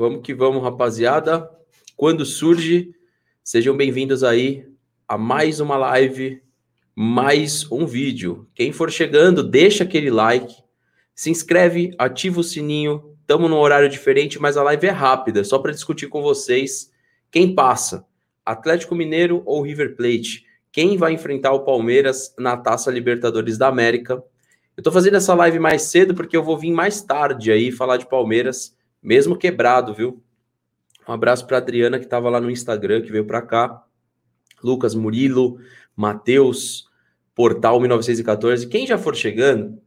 Vamos que vamos, rapaziada. Quando surge, sejam bem-vindos aí a mais uma live, mais um vídeo. Quem for chegando, deixa aquele like, se inscreve, ativa o sininho. Estamos num horário diferente, mas a live é rápida, só para discutir com vocês quem passa, Atlético Mineiro ou River Plate. Quem vai enfrentar o Palmeiras na Taça Libertadores da América? Eu tô fazendo essa live mais cedo porque eu vou vir mais tarde aí falar de Palmeiras mesmo quebrado, viu? Um abraço para Adriana que estava lá no Instagram, que veio para cá. Lucas Murilo, Matheus, Portal 1914. Quem já for chegando,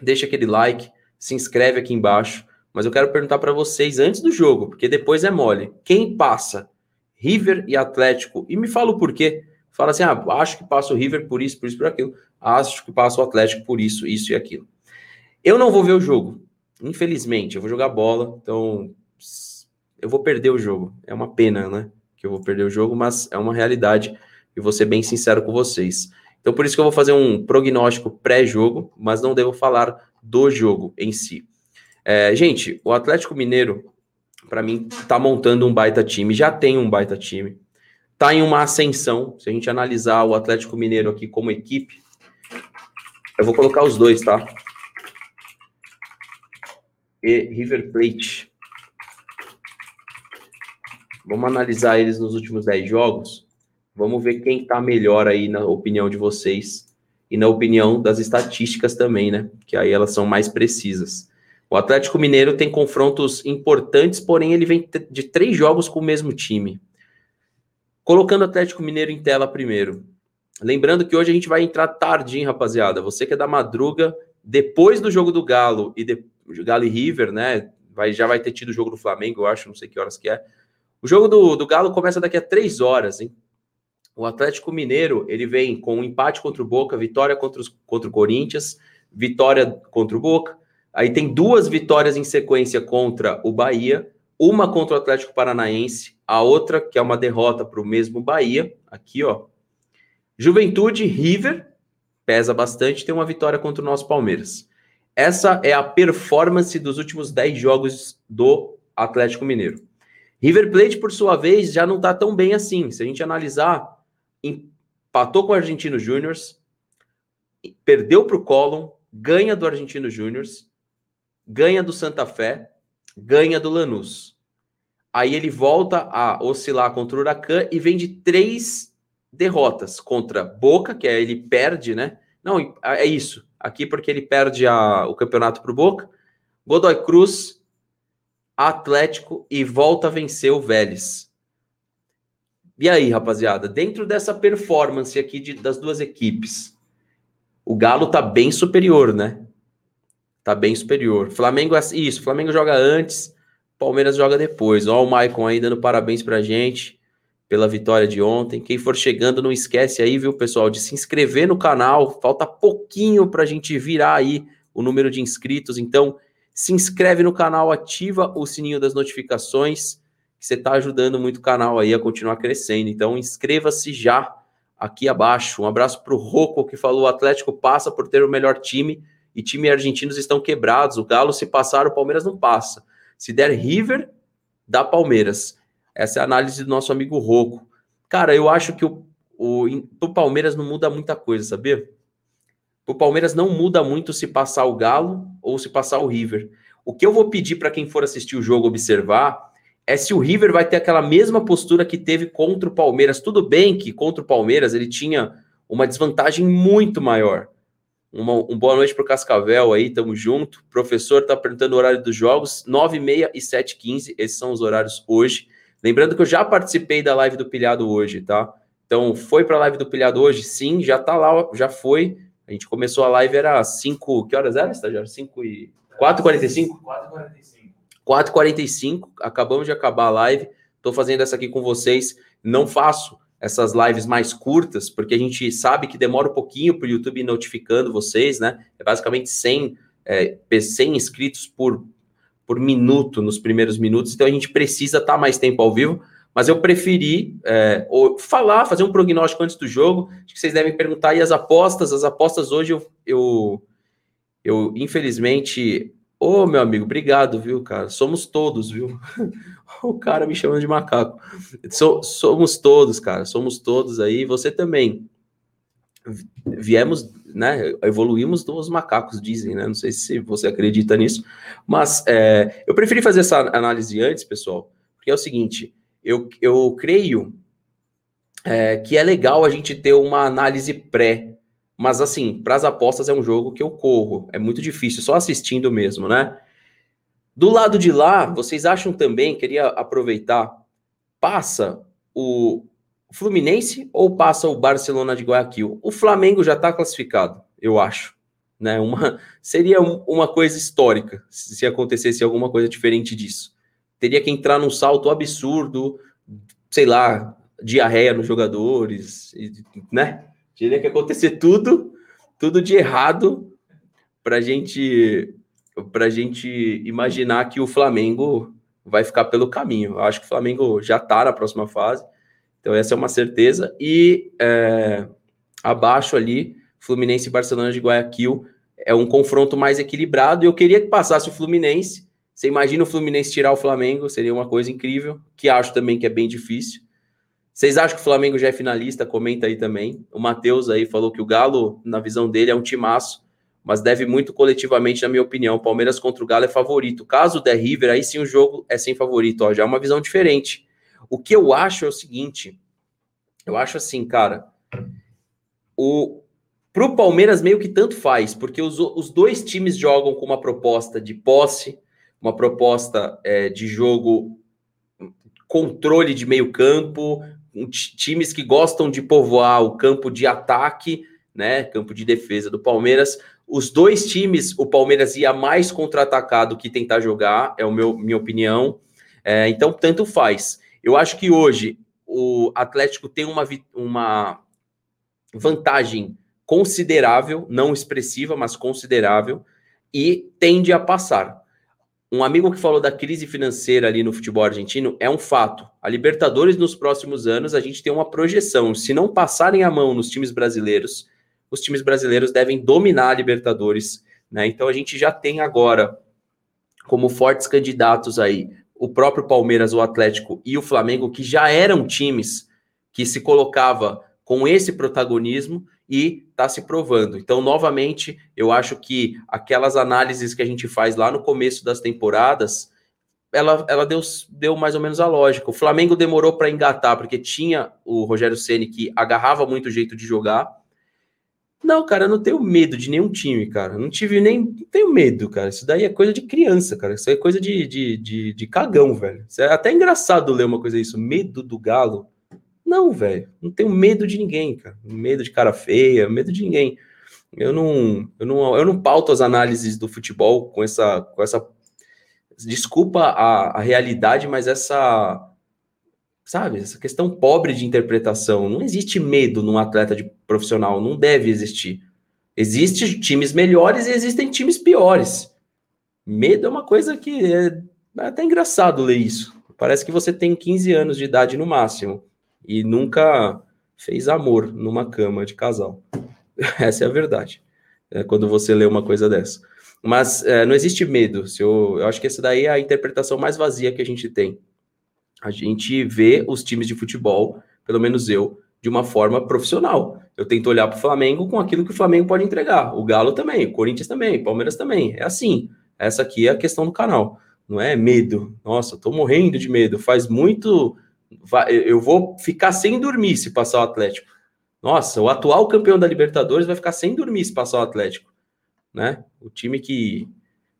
deixa aquele like, se inscreve aqui embaixo. Mas eu quero perguntar para vocês antes do jogo, porque depois é mole. Quem passa? River e Atlético. E me fala o porquê. Fala assim: ah, acho que passa o River por isso, por isso, por aquilo. Acho que passa o Atlético por isso, isso e aquilo. Eu não vou ver o jogo. Infelizmente, eu vou jogar bola, então eu vou perder o jogo. É uma pena, né? Que eu vou perder o jogo, mas é uma realidade e vou ser bem sincero com vocês. Então, por isso que eu vou fazer um prognóstico pré-jogo, mas não devo falar do jogo em si. É, gente, o Atlético Mineiro, para mim, tá montando um baita time, já tem um baita time, tá em uma ascensão. Se a gente analisar o Atlético Mineiro aqui como equipe, eu vou colocar os dois, tá? E River Plate. Vamos analisar eles nos últimos 10 jogos. Vamos ver quem está melhor aí na opinião de vocês e na opinião das estatísticas também, né? Que aí elas são mais precisas. O Atlético Mineiro tem confrontos importantes, porém ele vem de três jogos com o mesmo time. Colocando o Atlético Mineiro em tela primeiro. Lembrando que hoje a gente vai entrar tarde, hein, rapaziada? Você que é da madruga, depois do jogo do Galo e de, Galo e River, né? Vai, já vai ter tido o jogo do Flamengo, eu acho, não sei que horas que é. O jogo do, do Galo começa daqui a três horas, hein? O Atlético Mineiro, ele vem com um empate contra o Boca, vitória contra, os, contra o Corinthians, vitória contra o Boca. Aí tem duas vitórias em sequência contra o Bahia, uma contra o Atlético Paranaense, a outra que é uma derrota para o mesmo Bahia, aqui ó. Juventude, River, pesa bastante, tem uma vitória contra o nosso Palmeiras. Essa é a performance dos últimos 10 jogos do Atlético Mineiro. River Plate, por sua vez, já não está tão bem assim. Se a gente analisar, empatou com o Argentino Júnior, perdeu para o Colón, ganha do Argentino Júnior, ganha do Santa Fé, ganha do Lanús. Aí ele volta a oscilar contra o Huracan e vem de três derrotas contra Boca, que é ele perde, né? Não, é isso aqui porque ele perde a, o campeonato para o Boca. Godoy Cruz, Atlético e volta a vencer o Vélez. E aí, rapaziada, dentro dessa performance aqui de, das duas equipes, o Galo tá bem superior, né? Tá bem superior. Flamengo, isso, Flamengo joga antes, Palmeiras joga depois. Ó, o Maicon aí dando parabéns pra gente pela vitória de ontem. Quem for chegando, não esquece aí, viu, pessoal, de se inscrever no canal. Falta pouquinho para a gente virar aí o número de inscritos. Então, se inscreve no canal, ativa o sininho das notificações, que você está ajudando muito o canal aí a continuar crescendo. Então, inscreva-se já aqui abaixo. Um abraço para o Rocco, que falou: o Atlético passa por ter o melhor time e time argentinos estão quebrados. O Galo, se passar, o Palmeiras não passa. Se der River, dá Palmeiras. Essa é a análise do nosso amigo Roco. Cara, eu acho que o, o, o Palmeiras não muda muita coisa, sabia? O Palmeiras não muda muito se passar o Galo ou se passar o River. O que eu vou pedir para quem for assistir o jogo observar é se o River vai ter aquela mesma postura que teve contra o Palmeiras. Tudo bem que contra o Palmeiras ele tinha uma desvantagem muito maior. Uma, um boa noite para o Cascavel aí, tamo junto. O professor está perguntando o horário dos jogos, 9h30 e 7h15, esses são os horários hoje. Lembrando que eu já participei da live do Pilhado hoje, tá? Então, foi para a live do Pilhado hoje? Sim, já tá lá, já foi. A gente começou a live, era 5. Que horas era, estagiário? 5 e. 4h45? 4h45. 4h45. Acabamos de acabar a live. Estou fazendo essa aqui com vocês. Não faço essas lives mais curtas, porque a gente sabe que demora um pouquinho para o YouTube notificando vocês, né? É basicamente 100, é, 100 inscritos por, por minuto nos primeiros minutos, então a gente precisa estar tá mais tempo ao vivo. Mas eu preferi é, falar, fazer um prognóstico antes do jogo. Acho que vocês devem perguntar. E as apostas? As apostas hoje eu, eu, eu infelizmente, Ô, meu amigo, obrigado, viu, cara? Somos todos, viu? o cara me chamando de macaco. So, somos todos, cara. Somos todos aí. Você também. Viemos, né? Evoluímos dos macacos, dizem, né? Não sei se você acredita nisso. Mas é, eu preferi fazer essa análise antes, pessoal, porque é o seguinte: eu, eu creio é, que é legal a gente ter uma análise pré mas assim, para as apostas é um jogo que eu corro. É muito difícil, só assistindo mesmo, né? Do lado de lá, vocês acham também, queria aproveitar, passa o Fluminense ou passa o Barcelona de Guayaquil? O Flamengo já está classificado, eu acho. Né? Uma, seria uma coisa histórica se, se acontecesse alguma coisa diferente disso. Teria que entrar num salto absurdo, sei lá, diarreia nos jogadores, né? Teria que acontecer tudo, tudo de errado para gente, a gente imaginar que o Flamengo vai ficar pelo caminho. Eu acho que o Flamengo já está na próxima fase, então essa é uma certeza. E é, abaixo ali, Fluminense e Barcelona de Guayaquil é um confronto mais equilibrado. E eu queria que passasse o Fluminense. Você imagina o Fluminense tirar o Flamengo, seria uma coisa incrível, que acho também que é bem difícil. Vocês acham que o Flamengo já é finalista? Comenta aí também. O Matheus aí falou que o Galo, na visão dele, é um timaço, mas deve muito coletivamente, na minha opinião. Palmeiras contra o Galo é favorito. Caso der River, aí sim o jogo é sem favorito. Ó, já é uma visão diferente. O que eu acho é o seguinte: eu acho assim, cara. O, pro Palmeiras meio que tanto faz, porque os, os dois times jogam com uma proposta de posse, uma proposta é, de jogo, controle de meio campo, times que gostam de povoar o campo de ataque, né, campo de defesa do Palmeiras. Os dois times, o Palmeiras ia mais contra-atacado que tentar jogar, é o meu minha opinião. É, então, tanto faz. Eu acho que hoje o Atlético tem uma, uma vantagem considerável, não expressiva, mas considerável, e tende a passar um amigo que falou da crise financeira ali no futebol argentino é um fato. A Libertadores nos próximos anos a gente tem uma projeção. Se não passarem a mão nos times brasileiros, os times brasileiros devem dominar a Libertadores, né? Então a gente já tem agora como fortes candidatos aí o próprio Palmeiras, o Atlético e o Flamengo, que já eram times que se colocava com esse protagonismo e está se provando. Então, novamente, eu acho que aquelas análises que a gente faz lá no começo das temporadas, ela, ela deu, deu mais ou menos a lógica. O Flamengo demorou para engatar, porque tinha o Rogério Ceni que agarrava muito o jeito de jogar. Não, cara, eu não tenho medo de nenhum time, cara. Não tive nem. Não tenho medo, cara. Isso daí é coisa de criança, cara. Isso é coisa de, de, de, de cagão, velho. Isso é até engraçado ler uma coisa isso. Medo do galo. Não, velho. Não tenho medo de ninguém, cara. Medo de cara feia, medo de ninguém. Eu não, eu não, eu não pauto as análises do futebol com essa, com essa desculpa a, a realidade, mas essa, sabe, essa questão pobre de interpretação. Não existe medo num atleta de profissional, não deve existir. Existem times melhores e existem times piores. Medo é uma coisa que é, é até engraçado ler isso. Parece que você tem 15 anos de idade no máximo e nunca fez amor numa cama de casal. Essa é a verdade. É quando você lê uma coisa dessa. Mas é, não existe medo. Se eu, eu acho que essa daí é a interpretação mais vazia que a gente tem. A gente vê os times de futebol, pelo menos eu, de uma forma profissional. Eu tento olhar para o Flamengo com aquilo que o Flamengo pode entregar. O Galo também, o Corinthians também, o Palmeiras também. É assim. Essa aqui é a questão do canal. Não é medo. Nossa, estou morrendo de medo. Faz muito eu vou ficar sem dormir se passar o Atlético. Nossa, o atual campeão da Libertadores vai ficar sem dormir se passar o Atlético, né? O time que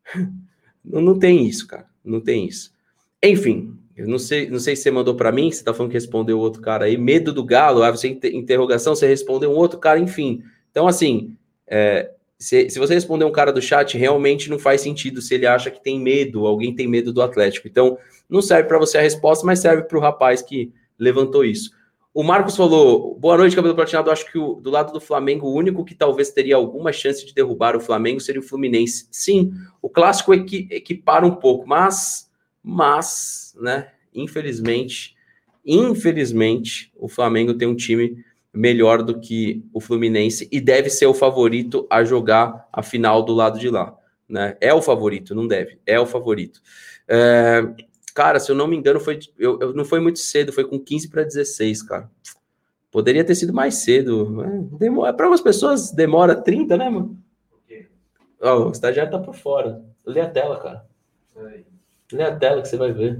não, tem isso, cara, não tem isso. Enfim, eu não sei, não sei se você mandou para mim, você tá falando que respondeu outro cara aí, medo do Galo, aí você interrogação, você respondeu um outro cara, enfim. Então assim, é, se, se você responder um cara do chat, realmente não faz sentido se ele acha que tem medo, alguém tem medo do Atlético. Então, não serve para você a resposta, mas serve para o rapaz que levantou isso. O Marcos falou: boa noite, cabelo platinado. Acho que o, do lado do Flamengo, o único que talvez teria alguma chance de derrubar o Flamengo seria o Fluminense. Sim, o clássico equi, equipara um pouco, mas, mas, né, infelizmente, infelizmente, o Flamengo tem um time melhor do que o Fluminense e deve ser o favorito a jogar a final do lado de lá. né? É o favorito, não deve, é o favorito. É, cara, se eu não me engano, foi, eu, eu não foi muito cedo, foi com 15 para 16, cara. Poderia ter sido mais cedo. É, para algumas pessoas demora 30, né, mano? Ó, o estagiário tá por fora. Lê a tela, cara. Lê a tela que você vai ver.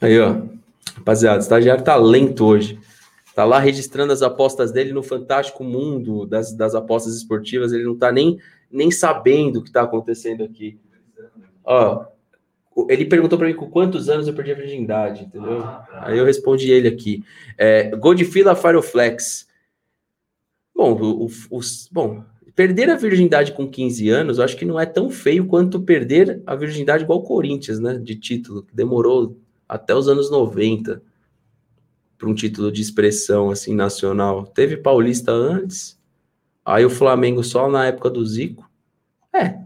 Aí, ó. Rapaziada, o estagiário tá lento hoje. Tá lá registrando as apostas dele no fantástico mundo das, das apostas esportivas. Ele não tá nem, nem sabendo o que tá acontecendo aqui. Ó, ele perguntou para mim com quantos anos eu perdi a virgindade, entendeu? Ah, tá. Aí eu respondi ele aqui. É, Godfila Fireflex. Bom, o, o, os, bom, perder a virgindade com 15 anos, eu acho que não é tão feio quanto perder a virgindade igual o Corinthians, né? De título, que demorou até os anos 90 para um título de expressão assim nacional. Teve Paulista antes, aí o Flamengo só na época do Zico. É,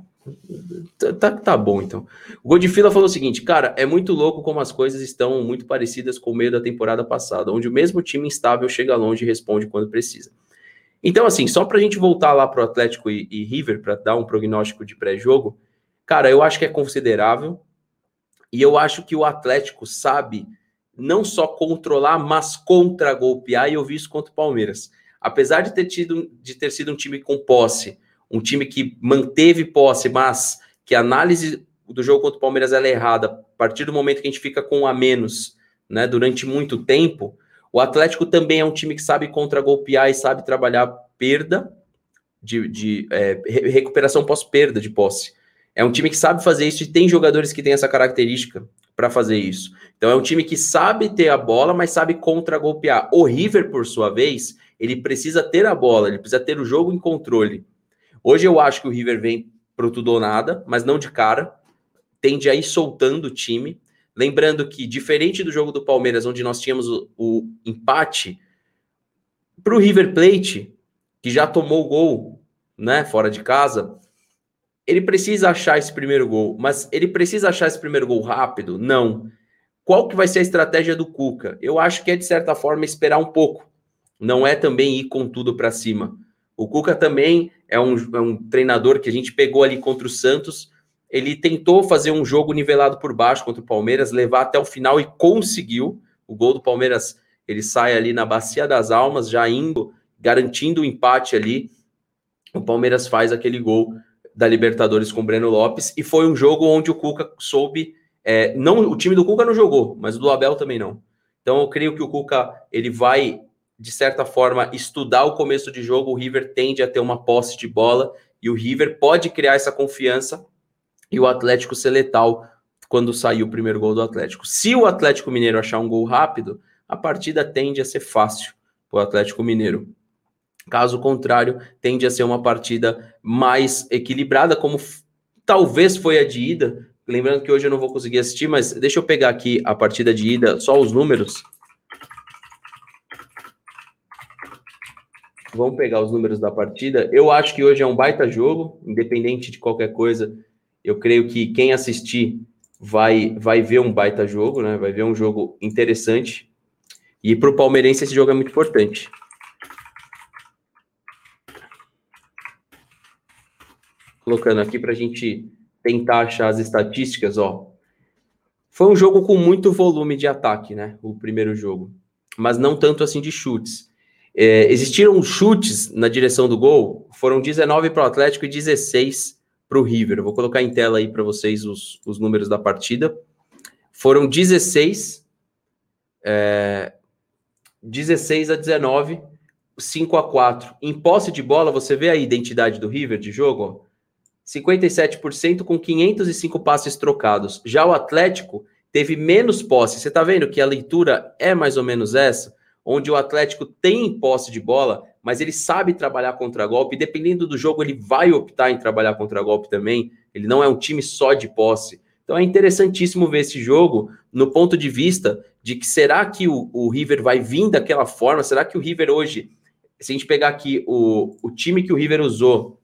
tá, tá bom então. O Godfila falou o seguinte, cara, é muito louco como as coisas estão muito parecidas com o meio da temporada passada, onde o mesmo time instável chega longe e responde quando precisa. Então, assim, só para a gente voltar lá para o Atlético e, e River, para dar um prognóstico de pré-jogo, cara, eu acho que é considerável. E eu acho que o Atlético sabe não só controlar, mas contra-golpear, e eu vi isso contra o Palmeiras. Apesar de ter, tido, de ter sido um time com posse, um time que manteve posse, mas que a análise do jogo contra o Palmeiras é errada, a partir do momento que a gente fica com um a menos, né, durante muito tempo, o Atlético também é um time que sabe contra-golpear e sabe trabalhar perda de, de é, recuperação pós-perda de posse. É um time que sabe fazer isso e tem jogadores que têm essa característica para fazer isso. Então é um time que sabe ter a bola, mas sabe contra-golpear. O River, por sua vez, ele precisa ter a bola, ele precisa ter o jogo em controle. Hoje eu acho que o River vem pro tudo ou nada, mas não de cara. Tende a ir soltando o time. Lembrando que, diferente do jogo do Palmeiras, onde nós tínhamos o, o empate, para o River Plate, que já tomou o gol né, fora de casa, ele precisa achar esse primeiro gol, mas ele precisa achar esse primeiro gol rápido? Não. Qual que vai ser a estratégia do Cuca? Eu acho que é, de certa forma, esperar um pouco. Não é também ir com tudo para cima. O Cuca também é um, é um treinador que a gente pegou ali contra o Santos, ele tentou fazer um jogo nivelado por baixo contra o Palmeiras, levar até o final e conseguiu. O gol do Palmeiras, ele sai ali na bacia das almas, já indo, garantindo o empate ali. O Palmeiras faz aquele gol da Libertadores com o Breno Lopes e foi um jogo onde o Cuca soube, é, não o time do Cuca não jogou, mas o do Abel também não. Então eu creio que o Cuca ele vai de certa forma estudar o começo de jogo. O River tende a ter uma posse de bola e o River pode criar essa confiança e o Atlético ser letal quando sair o primeiro gol do Atlético. Se o Atlético Mineiro achar um gol rápido, a partida tende a ser fácil para o Atlético Mineiro. Caso contrário, tende a ser uma partida mais equilibrada, como talvez foi a de ida. Lembrando que hoje eu não vou conseguir assistir, mas deixa eu pegar aqui a partida de ida, só os números. Vamos pegar os números da partida. Eu acho que hoje é um baita jogo, independente de qualquer coisa. Eu creio que quem assistir vai, vai ver um baita jogo, né? Vai ver um jogo interessante. E para o palmeirense esse jogo é muito importante. Colocando aqui para a gente tentar achar as estatísticas, ó. Foi um jogo com muito volume de ataque, né? O primeiro jogo, mas não tanto assim de chutes. É, existiram chutes na direção do gol, foram 19 para o Atlético e 16 para o River. Eu vou colocar em tela aí para vocês os, os números da partida. Foram 16, é, 16 a 19, 5 a 4. Em posse de bola, você vê a identidade do River de jogo? Ó, 57% com 505 passes trocados. Já o Atlético teve menos posse. Você está vendo que a leitura é mais ou menos essa? Onde o Atlético tem posse de bola, mas ele sabe trabalhar contra golpe. Dependendo do jogo, ele vai optar em trabalhar contra golpe também. Ele não é um time só de posse. Então é interessantíssimo ver esse jogo no ponto de vista de que será que o, o River vai vir daquela forma? Será que o River hoje, se a gente pegar aqui o, o time que o River usou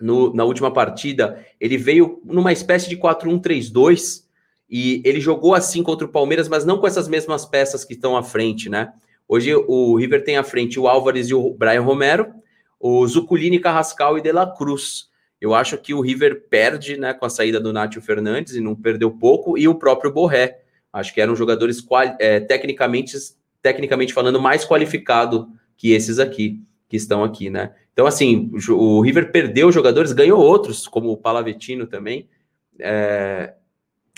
no, na última partida, ele veio numa espécie de 4-1-3-2 e ele jogou assim contra o Palmeiras, mas não com essas mesmas peças que estão à frente, né? Hoje o River tem à frente o Álvares e o Brian Romero, o Zuculini, Carrascal e De La Cruz. Eu acho que o River perde, né, com a saída do Nátio Fernandes e não perdeu pouco, e o próprio Borré. Acho que eram jogadores é, tecnicamente, tecnicamente falando mais qualificado que esses aqui que estão aqui, né? Então, assim, o River perdeu jogadores, ganhou outros, como o Palavetino também. É...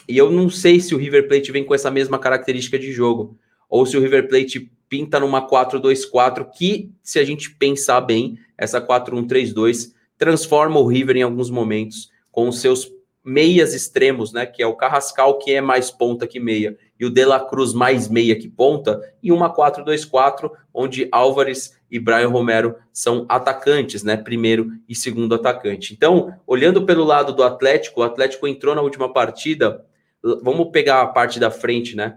E eu não sei se o River Plate vem com essa mesma característica de jogo, ou se o River Plate pinta numa 4-2-4, que, se a gente pensar bem, essa 4-1-3-2 transforma o River em alguns momentos com os seus meias extremos, né? Que é o Carrascal, que é mais ponta que meia, e o De La Cruz mais meia que ponta, em uma 4-2-4, onde Álvares e Brian Romero são atacantes, né? Primeiro e segundo atacante. Então, olhando pelo lado do Atlético, o Atlético entrou na última partida. Vamos pegar a parte da frente, né?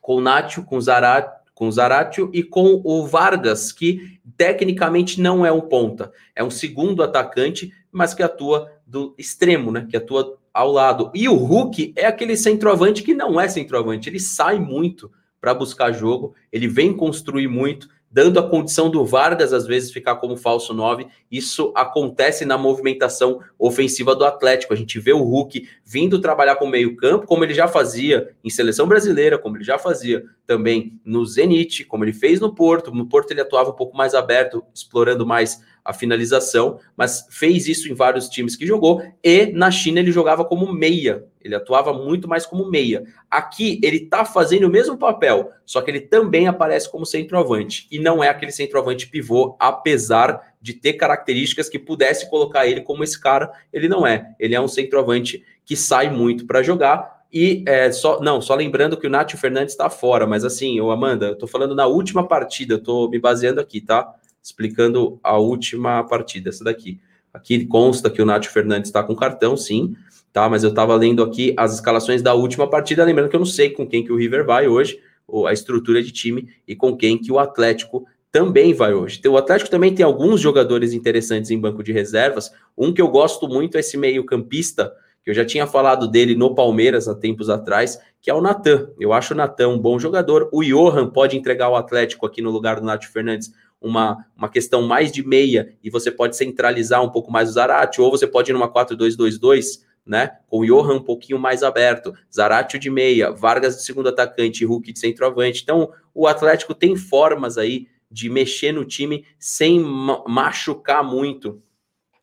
Com o Nacho, com o Zarat, com o Zaratio e com o Vargas, que tecnicamente não é um ponta, é um segundo atacante, mas que atua do extremo, né? Que atua ao lado. E o Hulk é aquele centroavante que não é centroavante, ele sai muito para buscar jogo, ele vem construir muito, dando a condição do Vargas, às vezes, ficar como falso 9. Isso acontece na movimentação ofensiva do Atlético. A gente vê o Hulk vindo trabalhar com meio-campo, como ele já fazia em seleção brasileira, como ele já fazia também no Zenit, como ele fez no Porto. No Porto ele atuava um pouco mais aberto, explorando mais a finalização, mas fez isso em vários times que jogou, e na China ele jogava como meia, ele atuava muito mais como meia. Aqui ele tá fazendo o mesmo papel, só que ele também aparece como centroavante, e não é aquele centroavante pivô, apesar de ter características que pudesse colocar ele como esse cara, ele não é. Ele é um centroavante que sai muito para jogar, e é, só, não, só lembrando que o Nátio Fernandes está fora, mas assim, o Amanda, eu tô falando na última partida, eu tô me baseando aqui, tá? Explicando a última partida, essa daqui. Aqui consta que o Nath Fernandes está com cartão, sim, tá? Mas eu estava lendo aqui as escalações da última partida, lembrando que eu não sei com quem que o River vai hoje, ou a estrutura de time, e com quem que o Atlético também vai hoje. Então, o Atlético também tem alguns jogadores interessantes em banco de reservas. Um que eu gosto muito é esse meio-campista, que eu já tinha falado dele no Palmeiras há tempos atrás, que é o Natan. Eu acho o Natan um bom jogador. O Johan pode entregar o Atlético aqui no lugar do Nath Fernandes uma, uma questão mais de meia e você pode centralizar um pouco mais o Zarate, ou você pode ir numa 4-2-2-2, né? Com o Johan um pouquinho mais aberto, Zaratio de meia, Vargas de segundo atacante, Hulk de centroavante. Então, o Atlético tem formas aí de mexer no time sem machucar muito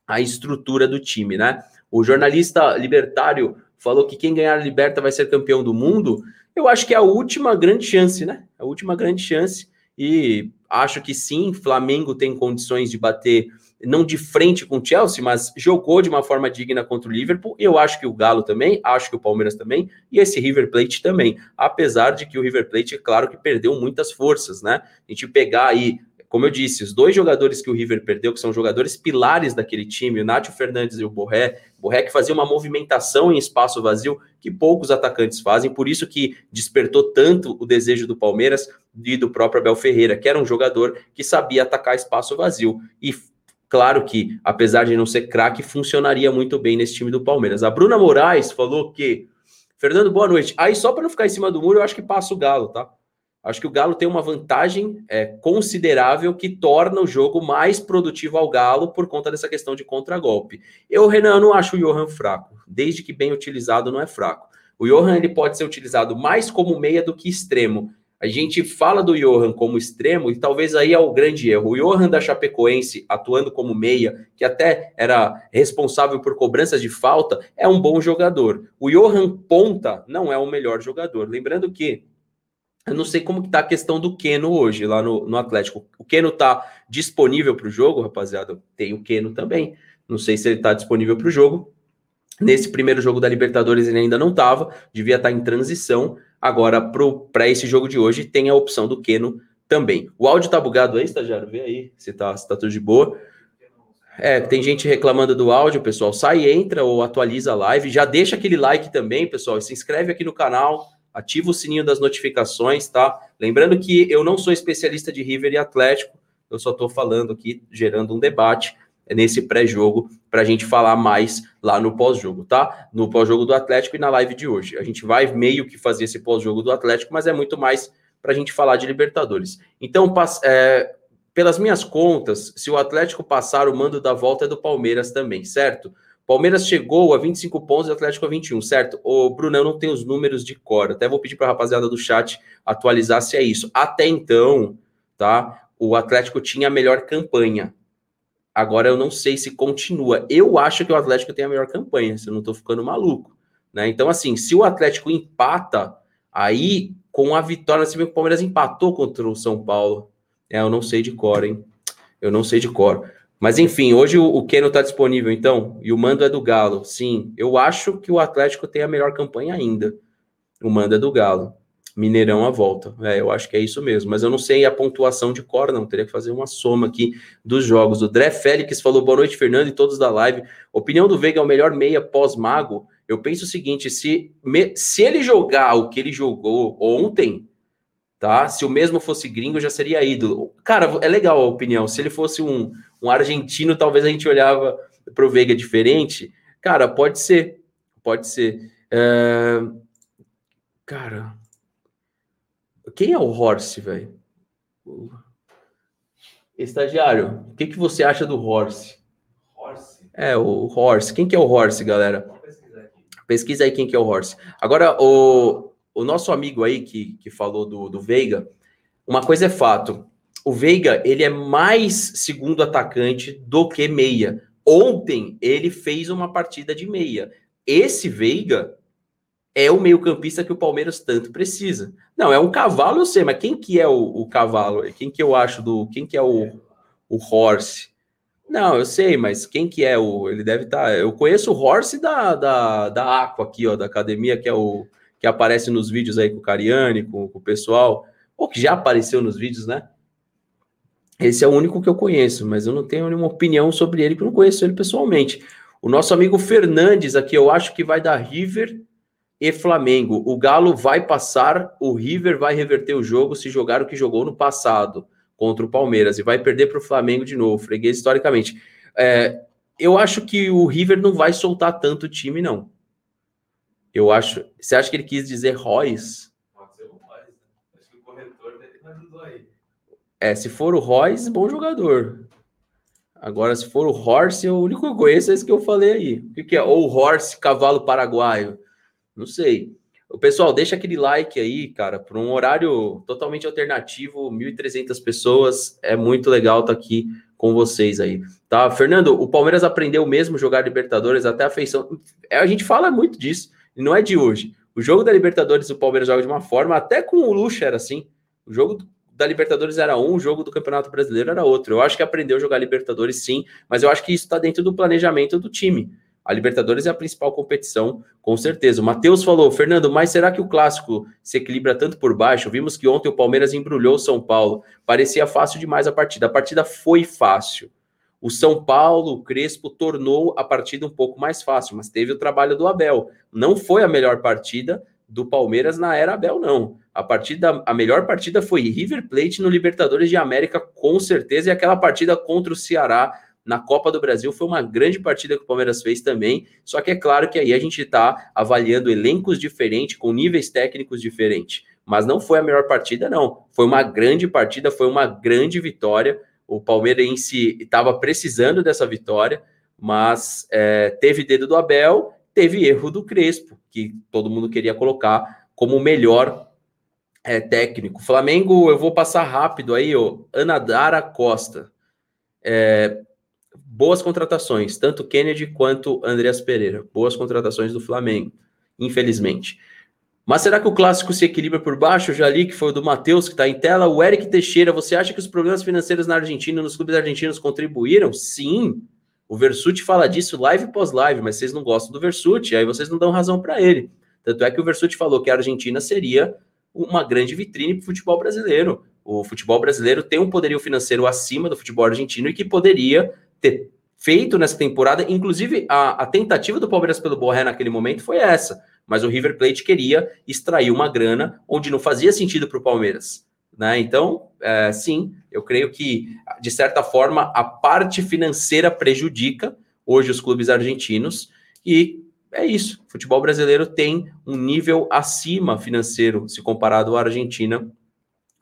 a estrutura do time, né? O jornalista libertário falou que quem ganhar a Liberta vai ser campeão do mundo. Eu acho que é a última grande chance, né? A última grande chance. E acho que sim, Flamengo tem condições de bater, não de frente com o Chelsea, mas jogou de uma forma digna contra o Liverpool. Eu acho que o Galo também, acho que o Palmeiras também, e esse River Plate também. Apesar de que o River Plate, é claro que perdeu muitas forças, né? A gente pegar aí como eu disse, os dois jogadores que o River perdeu, que são jogadores pilares daquele time, o Nátio Fernandes e o Borré, Borré que fazia uma movimentação em espaço vazio que poucos atacantes fazem, por isso que despertou tanto o desejo do Palmeiras e do próprio Abel Ferreira, que era um jogador que sabia atacar espaço vazio. E claro que, apesar de não ser craque, funcionaria muito bem nesse time do Palmeiras. A Bruna Moraes falou que Fernando, boa noite. Aí, só para não ficar em cima do muro, eu acho que passa o Galo, tá? Acho que o Galo tem uma vantagem é, considerável que torna o jogo mais produtivo ao Galo por conta dessa questão de contragolpe. Eu, Renan, não acho o Johan fraco. Desde que bem utilizado, não é fraco. O Johan ele pode ser utilizado mais como meia do que extremo. A gente fala do Johan como extremo e talvez aí é o grande erro. O Johan da Chapecoense atuando como meia, que até era responsável por cobranças de falta, é um bom jogador. O Johan ponta não é o melhor jogador. Lembrando que eu não sei como que tá a questão do Keno hoje lá no, no Atlético. O Keno tá disponível para o jogo, rapaziada? Tem o Keno também. Não sei se ele tá disponível para o jogo. Nesse primeiro jogo da Libertadores ele ainda não estava, devia estar tá em transição. Agora, para esse jogo de hoje, tem a opção do Keno também. O áudio tá bugado aí, estagiário? Vê aí se tá, se tá tudo de boa. É, tem gente reclamando do áudio, pessoal. Sai, entra ou atualiza a live. Já deixa aquele like também, pessoal. Se inscreve aqui no canal ativa o sininho das notificações, tá? Lembrando que eu não sou especialista de River e Atlético, eu só estou falando aqui, gerando um debate nesse pré-jogo, para a gente falar mais lá no pós-jogo, tá? No pós-jogo do Atlético e na live de hoje. A gente vai meio que fazer esse pós-jogo do Atlético, mas é muito mais para a gente falar de Libertadores. Então, é, pelas minhas contas, se o Atlético passar, o mando da volta é do Palmeiras também, certo? Palmeiras chegou a 25 pontos e Atlético a 21, certo? O Bruno, eu não tenho os números de cor. Até vou pedir para a rapaziada do chat atualizar se é isso. Até então, tá? O Atlético tinha a melhor campanha. Agora eu não sei se continua. Eu acho que o Atlético tem a melhor campanha, se eu não estou ficando maluco. Né? Então, assim, se o Atlético empata, aí com a vitória, se vê que o Palmeiras empatou contra o São Paulo. É, eu não sei de cor, hein? Eu não sei de cor. Mas enfim, hoje o, o Keno está disponível, então, e o mando é do Galo. Sim, eu acho que o Atlético tem a melhor campanha ainda. O mando é do Galo. Mineirão à volta. É, eu acho que é isso mesmo. Mas eu não sei a pontuação de cor, não. Teria que fazer uma soma aqui dos jogos. O Dré Félix falou boa noite, Fernando, e todos da live. Opinião do Veiga é o melhor meia pós-mago. Eu penso o seguinte: se, me, se ele jogar o que ele jogou ontem, tá? Se o mesmo fosse gringo, já seria ídolo. Cara, é legal a opinião. Se ele fosse um, um argentino, talvez a gente olhava para o Veiga diferente. Cara, pode ser. Pode ser. É... Cara. Quem é o Horse, velho? Estagiário, o que, que você acha do Horse? Horse? É, o Horse. Quem que é o Horse, galera? Pesquisa aí quem que é o Horse. Agora, o, o nosso amigo aí que, que falou do, do Veiga, uma coisa é fato o Veiga, ele é mais segundo atacante do que meia. Ontem ele fez uma partida de meia. Esse Veiga é o meio-campista que o Palmeiras tanto precisa. Não, é um cavalo, eu sei, mas quem que é o, o cavalo? Quem que eu acho do. Quem que é o, o Horse? Não, eu sei, mas quem que é o. Ele deve estar. Tá, eu conheço o Horse da, da, da Aqua aqui, ó, da academia, que é o que aparece nos vídeos aí com o Cariani, com, com o pessoal, ou que já apareceu nos vídeos, né? Esse é o único que eu conheço, mas eu não tenho nenhuma opinião sobre ele, porque eu não conheço ele pessoalmente. O nosso amigo Fernandes aqui, eu acho que vai dar River e Flamengo. O Galo vai passar, o River vai reverter o jogo se jogar o que jogou no passado contra o Palmeiras e vai perder para o Flamengo de novo, freguês historicamente. É, eu acho que o River não vai soltar tanto time, não. Eu acho. Você acha que ele quis dizer Royce? Pode ser o Royce. Né? Acho que o corretor dele ajudou aí. É, se for o Royce, bom jogador. Agora, se for o Horse, o único que eu conheço é esse que eu falei aí. O que, que é? Ou Horse, cavalo paraguaio? Não sei. O pessoal, deixa aquele like aí, cara, para um horário totalmente alternativo, 1.300 pessoas. É muito legal estar tá aqui com vocês aí. Tá, Fernando, o Palmeiras aprendeu mesmo jogar Libertadores até a feição. É, a gente fala muito disso, e não é de hoje. O jogo da Libertadores, o Palmeiras joga de uma forma, até com o Lucha era assim. O jogo da Libertadores era um, o jogo do Campeonato Brasileiro era outro. Eu acho que aprendeu a jogar Libertadores sim, mas eu acho que isso está dentro do planejamento do time. A Libertadores é a principal competição, com certeza. O Matheus falou, Fernando, mas será que o clássico se equilibra tanto por baixo? Vimos que ontem o Palmeiras embrulhou o São Paulo. Parecia fácil demais a partida. A partida foi fácil. O São Paulo, o Crespo, tornou a partida um pouco mais fácil, mas teve o trabalho do Abel. Não foi a melhor partida do Palmeiras na era Abel, não. A partida, a melhor partida foi River Plate no Libertadores de América, com certeza, e aquela partida contra o Ceará na Copa do Brasil foi uma grande partida que o Palmeiras fez também. Só que é claro que aí a gente está avaliando elencos diferentes, com níveis técnicos diferentes. Mas não foi a melhor partida, não. Foi uma grande partida, foi uma grande vitória. O Palmeirense estava precisando dessa vitória, mas é, teve dedo do Abel, teve erro do Crespo, que todo mundo queria colocar como o melhor é, técnico. Flamengo, eu vou passar rápido aí, ó. Anadara Costa. É, boas contratações, tanto Kennedy quanto Andreas Pereira. Boas contratações do Flamengo, infelizmente. Mas será que o clássico se equilibra por baixo? Eu já li que foi o do Matheus, que está em tela. O Eric Teixeira, você acha que os problemas financeiros na Argentina, nos clubes argentinos, contribuíram? Sim. O Versuti fala disso live pós live, mas vocês não gostam do Versuti, aí vocês não dão razão para ele. Tanto é que o Versuti falou que a Argentina seria uma grande vitrine para o futebol brasileiro. O futebol brasileiro tem um poderio financeiro acima do futebol argentino e que poderia ter feito nessa temporada. Inclusive, a, a tentativa do Palmeiras pelo Borré naquele momento foi essa. Mas o River Plate queria extrair uma grana onde não fazia sentido para o Palmeiras. Né? Então, é, sim, eu creio que, de certa forma, a parte financeira prejudica hoje os clubes argentinos e é isso. O futebol brasileiro tem um nível acima financeiro se comparado à Argentina,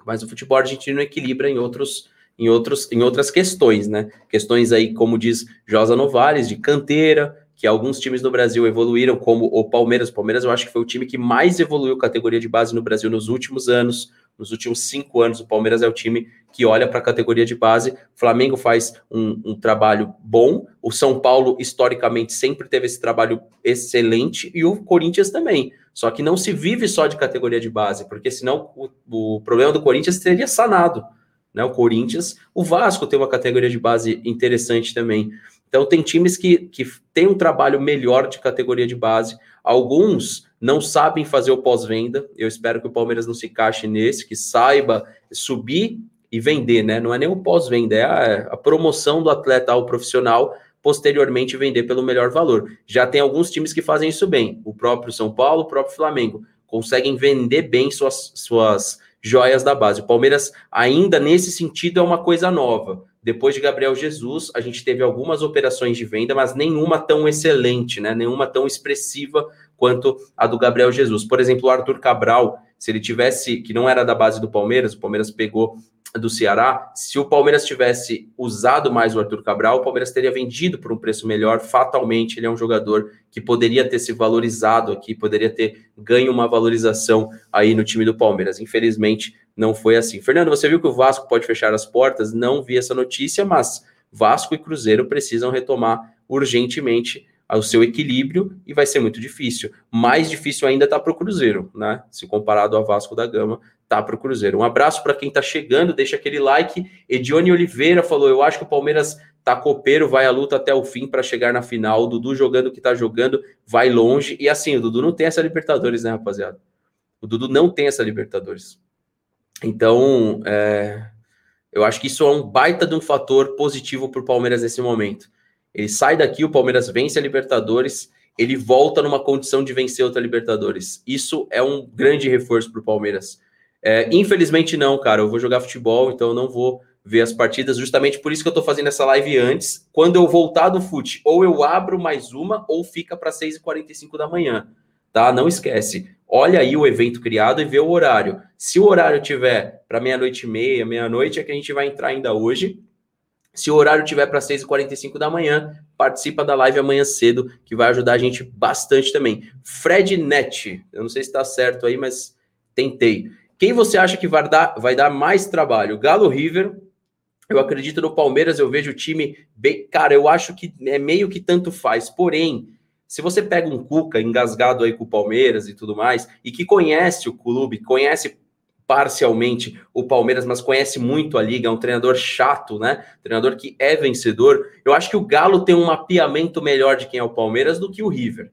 mas o futebol argentino equilibra em outros em, outros, em outras questões, né? Questões aí, como diz Josa Novares, de canteira, que alguns times no Brasil evoluíram, como o Palmeiras. O Palmeiras eu acho que foi o time que mais evoluiu categoria de base no Brasil nos últimos anos. Nos últimos cinco anos, o Palmeiras é o time que olha para a categoria de base. O Flamengo faz um, um, trabalho bom. O São Paulo, historicamente, sempre teve esse trabalho excelente. E o Corinthians também. Só que não se vive só de categoria de base, porque senão o, o problema do Corinthians seria sanado. Né? O Corinthians, o Vasco tem uma categoria de base interessante também. Então, tem times que, que têm um trabalho melhor de categoria de base. Alguns não sabem fazer o pós-venda. Eu espero que o Palmeiras não se encaixe nesse, que saiba subir e vender, né? Não é nem o pós-venda, é a, a, promoção do atleta ao profissional, posteriormente vender pelo melhor valor. Já tem alguns times que fazem isso bem. O próprio São Paulo, o próprio Flamengo. Conseguem vender bem suas, suas joias da base. O Palmeiras, ainda nesse sentido, é uma coisa nova depois de Gabriel Jesus, a gente teve algumas operações de venda, mas nenhuma tão excelente, né? Nenhuma tão expressiva quanto a do Gabriel Jesus. Por exemplo, o Arthur Cabral, se ele tivesse, que não era da base do Palmeiras, o Palmeiras pegou do Ceará, se o Palmeiras tivesse usado mais o Arthur Cabral, o Palmeiras teria vendido por um preço melhor. Fatalmente, ele é um jogador que poderia ter se valorizado aqui, poderia ter ganho uma valorização aí no time do Palmeiras. Infelizmente, não foi assim. Fernando, você viu que o Vasco pode fechar as portas? Não vi essa notícia, mas Vasco e Cruzeiro precisam retomar urgentemente o seu equilíbrio e vai ser muito difícil. Mais difícil ainda tá para o Cruzeiro, né? Se comparado ao Vasco da Gama, tá para o Cruzeiro. Um abraço para quem está chegando, deixa aquele like. Edione Oliveira falou: Eu acho que o Palmeiras tá copeiro, vai à luta até o fim para chegar na final. O Dudu jogando o que tá jogando, vai longe. E assim, o Dudu não tem essa Libertadores, né, rapaziada? O Dudu não tem essa Libertadores. Então, é, eu acho que isso é um baita de um fator positivo para o Palmeiras nesse momento. Ele sai daqui, o Palmeiras vence a Libertadores, ele volta numa condição de vencer outra Libertadores. Isso é um grande reforço para o Palmeiras. É, infelizmente não, cara. Eu vou jogar futebol, então eu não vou ver as partidas. Justamente por isso que eu estou fazendo essa live antes. Quando eu voltar do fute, ou eu abro mais uma, ou fica para 6h45 da manhã. Tá? Não esquece olha aí o evento criado e vê o horário. Se o horário tiver para meia-noite e meia, meia-noite, é que a gente vai entrar ainda hoje. Se o horário tiver para 6h45 da manhã, participa da live amanhã cedo, que vai ajudar a gente bastante também. Fred Net, eu não sei se está certo aí, mas tentei. Quem você acha que vai dar, vai dar mais trabalho? Galo River. Eu acredito no Palmeiras, eu vejo o time bem. Cara, eu acho que é meio que tanto faz. Porém, se você pega um Cuca engasgado aí com o Palmeiras e tudo mais, e que conhece o clube, conhece parcialmente o Palmeiras, mas conhece muito a liga, é um treinador chato, né? Treinador que é vencedor. Eu acho que o Galo tem um mapeamento melhor de quem é o Palmeiras do que o River.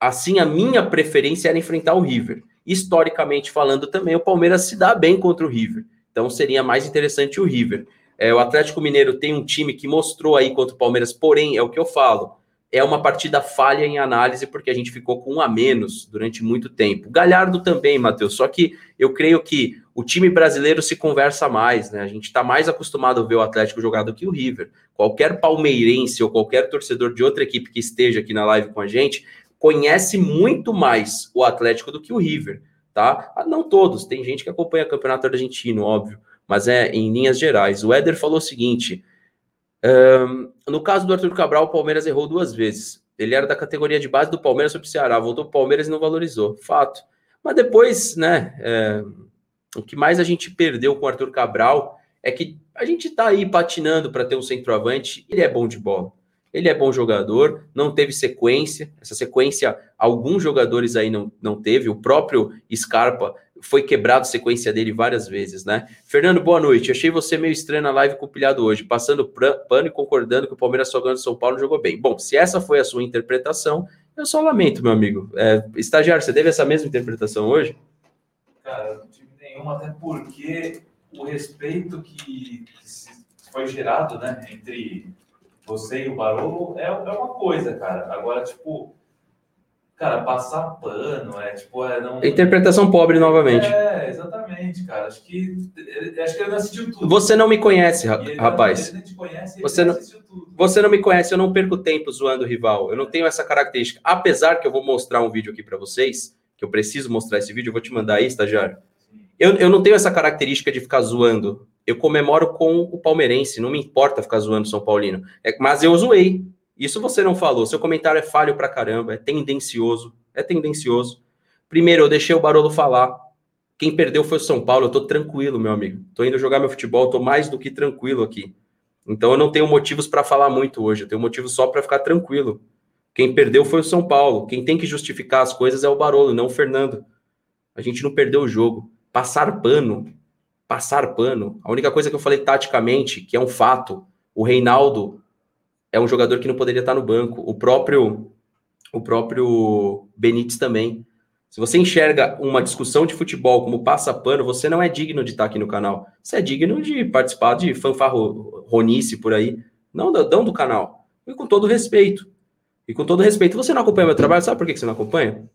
Assim, a minha preferência era enfrentar o River. Historicamente falando, também o Palmeiras se dá bem contra o River. Então seria mais interessante o River. É, o Atlético Mineiro tem um time que mostrou aí contra o Palmeiras, porém, é o que eu falo é uma partida falha em análise, porque a gente ficou com um a menos durante muito tempo. Galhardo também, Matheus, só que eu creio que o time brasileiro se conversa mais, né? A gente está mais acostumado a ver o Atlético jogar do que o River. Qualquer palmeirense ou qualquer torcedor de outra equipe que esteja aqui na live com a gente conhece muito mais o Atlético do que o River, tá? Ah, não todos, tem gente que acompanha o Campeonato Argentino, óbvio, mas é em linhas gerais. O Éder falou o seguinte: um, no caso do Arthur Cabral, o Palmeiras errou duas vezes. Ele era da categoria de base do Palmeiras sobre o Ceará, voltou para o Palmeiras e não valorizou. Fato. Mas depois, né, é, o que mais a gente perdeu com o Arthur Cabral é que a gente está aí patinando para ter um centroavante. Ele é bom de bola. Ele é bom jogador, não teve sequência. Essa sequência, alguns jogadores aí não, não teve. O próprio Scarpa foi quebrado a sequência dele várias vezes, né? Fernando, boa noite. Achei você meio estranho na live compilhado hoje, passando pano e concordando que o Palmeiras só ganhou São Paulo jogou bem. Bom, se essa foi a sua interpretação, eu só lamento, meu amigo. É, estagiário, você teve essa mesma interpretação hoje? Cara, não tive nenhuma, até porque o respeito que foi gerado, né, entre você e o Barolo é, é uma coisa, cara. Agora, tipo, cara, passar pano, é tipo, é não. Interpretação pobre novamente. É, exatamente, cara. Acho que acho que ele não assistiu tudo. Você não me conhece, rapaz. Não, conhece, você não, você não me conhece, eu não perco tempo zoando o rival. Eu não tenho essa característica. Apesar que eu vou mostrar um vídeo aqui para vocês, que eu preciso mostrar esse vídeo, eu vou te mandar aí, estagiário. Eu, eu não tenho essa característica de ficar zoando eu comemoro com o palmeirense, não me importa ficar zoando São Paulino. É, mas eu zoei. Isso você não falou. Seu comentário é falho pra caramba, é tendencioso. É tendencioso. Primeiro, eu deixei o Barolo falar. Quem perdeu foi o São Paulo. Eu tô tranquilo, meu amigo. Tô indo jogar meu futebol, tô mais do que tranquilo aqui. Então eu não tenho motivos para falar muito hoje. Eu tenho motivos só para ficar tranquilo. Quem perdeu foi o São Paulo. Quem tem que justificar as coisas é o Barolo, não o Fernando. A gente não perdeu o jogo. Passar pano. Passar pano. A única coisa que eu falei taticamente, que é um fato, o Reinaldo é um jogador que não poderia estar no banco. O próprio o próprio Benítez também. Se você enxerga uma discussão de futebol como passa-pano, você não é digno de estar aqui no canal. Você é digno de participar de fanfarronice por aí. Não, não do canal. E com todo respeito. E com todo respeito, você não acompanha meu trabalho, sabe por que você não acompanha?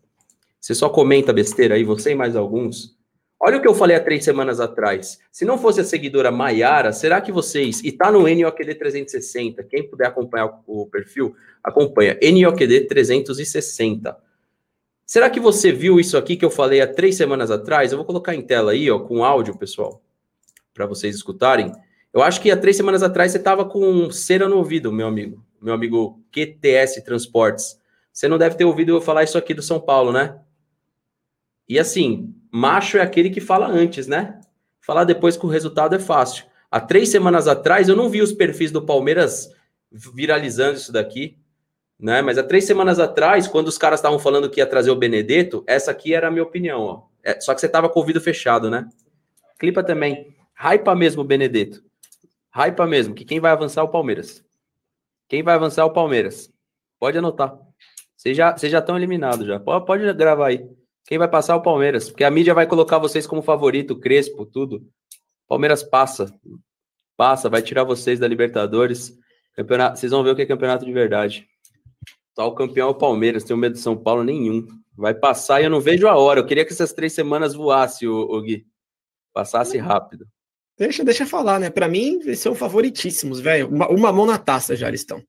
Você só comenta besteira aí, você e mais alguns. Olha o que eu falei há três semanas atrás. Se não fosse a seguidora Maiara, será que vocês. E tá no NOQD 360. Quem puder acompanhar o perfil, acompanha. NOQD 360. Será que você viu isso aqui que eu falei há três semanas atrás? Eu vou colocar em tela aí, ó, com áudio, pessoal, para vocês escutarem. Eu acho que há três semanas atrás você estava com cera no ouvido, meu amigo meu amigo QTS Transportes. Você não deve ter ouvido eu falar isso aqui do São Paulo, né? E assim, macho é aquele que fala antes, né? Falar depois que o resultado é fácil. Há três semanas atrás eu não vi os perfis do Palmeiras viralizando isso daqui, né? Mas há três semanas atrás, quando os caras estavam falando que ia trazer o Benedetto, essa aqui era a minha opinião, ó. É, só que você tava com o ouvido fechado, né? Clipa também. Hypa mesmo Benedetto. Hypa mesmo, que quem vai avançar é o Palmeiras. Quem vai avançar é o Palmeiras. Pode anotar. Vocês já, vocês já estão eliminados já. Pode, pode gravar aí. Quem vai passar é o Palmeiras. Porque a mídia vai colocar vocês como favorito, Crespo, tudo. Palmeiras passa. Passa, vai tirar vocês da Libertadores. Campeonato, vocês vão ver o que é campeonato de verdade. O campeão é o Palmeiras, tenho medo de São Paulo nenhum. Vai passar e eu não vejo a hora. Eu queria que essas três semanas voasse, o, o Gui. Passasse rápido. Deixa, deixa falar, né? Para mim, eles são favoritíssimos, velho. Uma, uma, mão na taça já eles estão.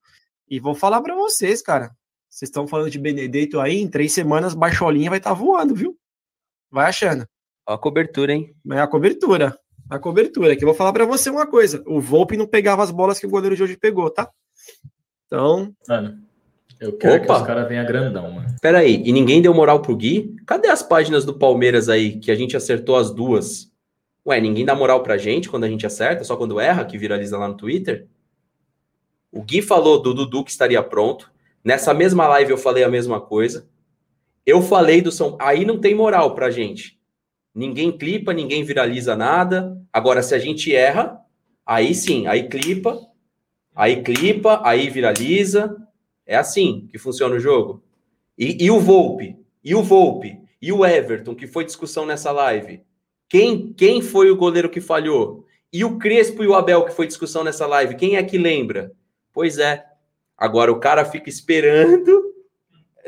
E vou falar para vocês, cara. Vocês estão falando de Benedetto aí, em três semanas, Baixolinha vai estar tá voando, viu? Vai achando. Ó a cobertura, hein? É a cobertura. A cobertura. Que eu vou falar para você uma coisa. O Volpe não pegava as bolas que o goleiro de hoje pegou, tá? Então. Mano, eu quero Opa. que os caras venham grandão, mano. Peraí, e ninguém deu moral pro Gui? Cadê as páginas do Palmeiras aí que a gente acertou as duas? Ué, ninguém dá moral pra gente quando a gente acerta, só quando erra, que viraliza lá no Twitter. O Gui falou do Dudu que estaria pronto. Nessa mesma live eu falei a mesma coisa. Eu falei do São. Aí não tem moral pra gente. Ninguém clipa, ninguém viraliza nada. Agora, se a gente erra, aí sim, aí clipa, aí clipa, aí viraliza. É assim que funciona o jogo. E, e o Volpe, e o Volpe, e o Everton, que foi discussão nessa live. Quem, quem foi o goleiro que falhou? E o Crespo e o Abel, que foi discussão nessa live, quem é que lembra? Pois é. Agora o cara fica esperando,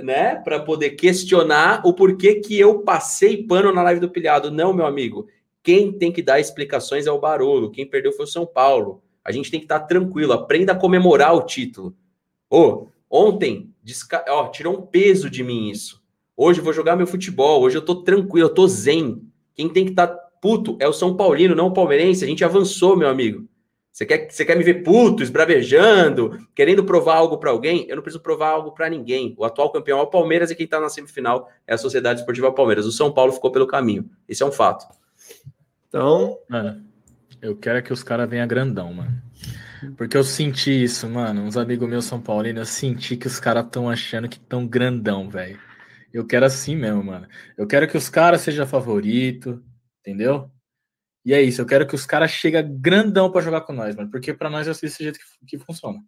né, para poder questionar o porquê que eu passei pano na live do pilhado. Não, meu amigo. Quem tem que dar explicações é o Barolo. Quem perdeu foi o São Paulo. A gente tem que estar tranquilo. Aprenda a comemorar o título. Ô, oh, ontem, desca... oh, tirou um peso de mim isso. Hoje eu vou jogar meu futebol. Hoje eu tô tranquilo, eu tô zen. Quem tem que estar tá puto é o São Paulino, não o palmeirense. A gente avançou, meu amigo. Você quer, você quer me ver puto, esbravejando, querendo provar algo para alguém? Eu não preciso provar algo para ninguém. O atual campeão é o Palmeiras e quem está na semifinal é a Sociedade Esportiva Palmeiras. O São Paulo ficou pelo caminho. Esse é um fato. Então. Mano, eu quero que os caras venham grandão, mano. Porque eu senti isso, mano. Uns amigos meus São Paulinos, eu senti que os caras estão achando que estão grandão, velho. Eu quero assim mesmo, mano. Eu quero que os caras sejam favorito, entendeu? E é isso, eu quero que os caras cheguem grandão para jogar com nós, mano. Porque para nós é desse jeito que, que funciona.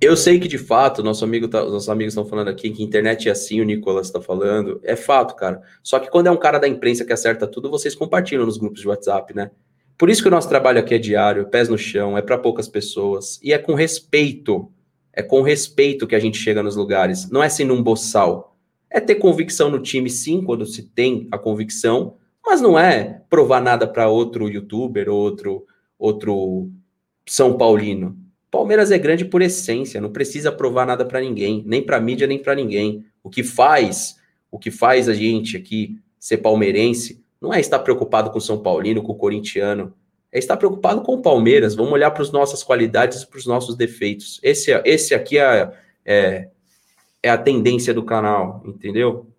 Eu sei que de fato, nosso amigo tá, nossos amigos estão falando aqui que internet é assim, o Nicolas está falando. É fato, cara. Só que quando é um cara da imprensa que acerta tudo, vocês compartilham nos grupos de WhatsApp, né? Por isso que o nosso trabalho aqui é diário, pés no chão, é para poucas pessoas e é com respeito. É com respeito que a gente chega nos lugares, não é sendo um boçal. É ter convicção no time, sim, quando se tem a convicção, mas não é provar nada para outro youtuber, outro, outro São Paulino. Palmeiras é grande por essência, não precisa provar nada para ninguém, nem para mídia, nem para ninguém. O que faz, o que faz a gente aqui ser palmeirense, Não é estar preocupado com o São Paulino, com o corintiano. É estar preocupado com o Palmeiras. Vamos olhar para as nossas qualidades e para os nossos defeitos. Esse, esse aqui é, é, é, a tendência do canal, entendeu?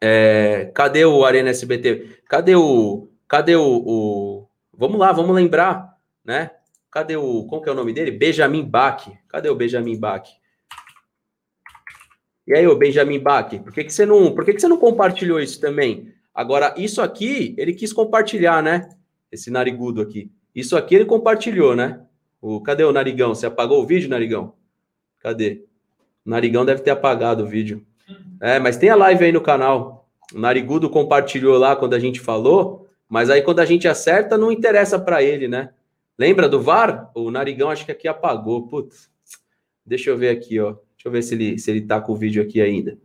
É, cadê o Arena SBT? Cadê o. Cadê o, o, Vamos lá, vamos lembrar, né? Cadê o. Como que é o nome dele? Benjamin Bach. Cadê o Benjamin Bach? E aí, o Benjamin Bach, por que, que você não, por que, que você não compartilhou isso também? Agora, isso aqui, ele quis compartilhar, né? Esse narigudo aqui. Isso aqui ele compartilhou, né? O, cadê o narigão? Você apagou o vídeo, narigão? Cadê? O narigão deve ter apagado o vídeo. É, mas tem a live aí no canal. O narigudo compartilhou lá quando a gente falou, mas aí quando a gente acerta, não interessa para ele, né? Lembra do VAR? O narigão acho que aqui apagou. Putz. Deixa eu ver aqui, ó. Deixa eu ver se ele, se ele tá com o vídeo aqui ainda.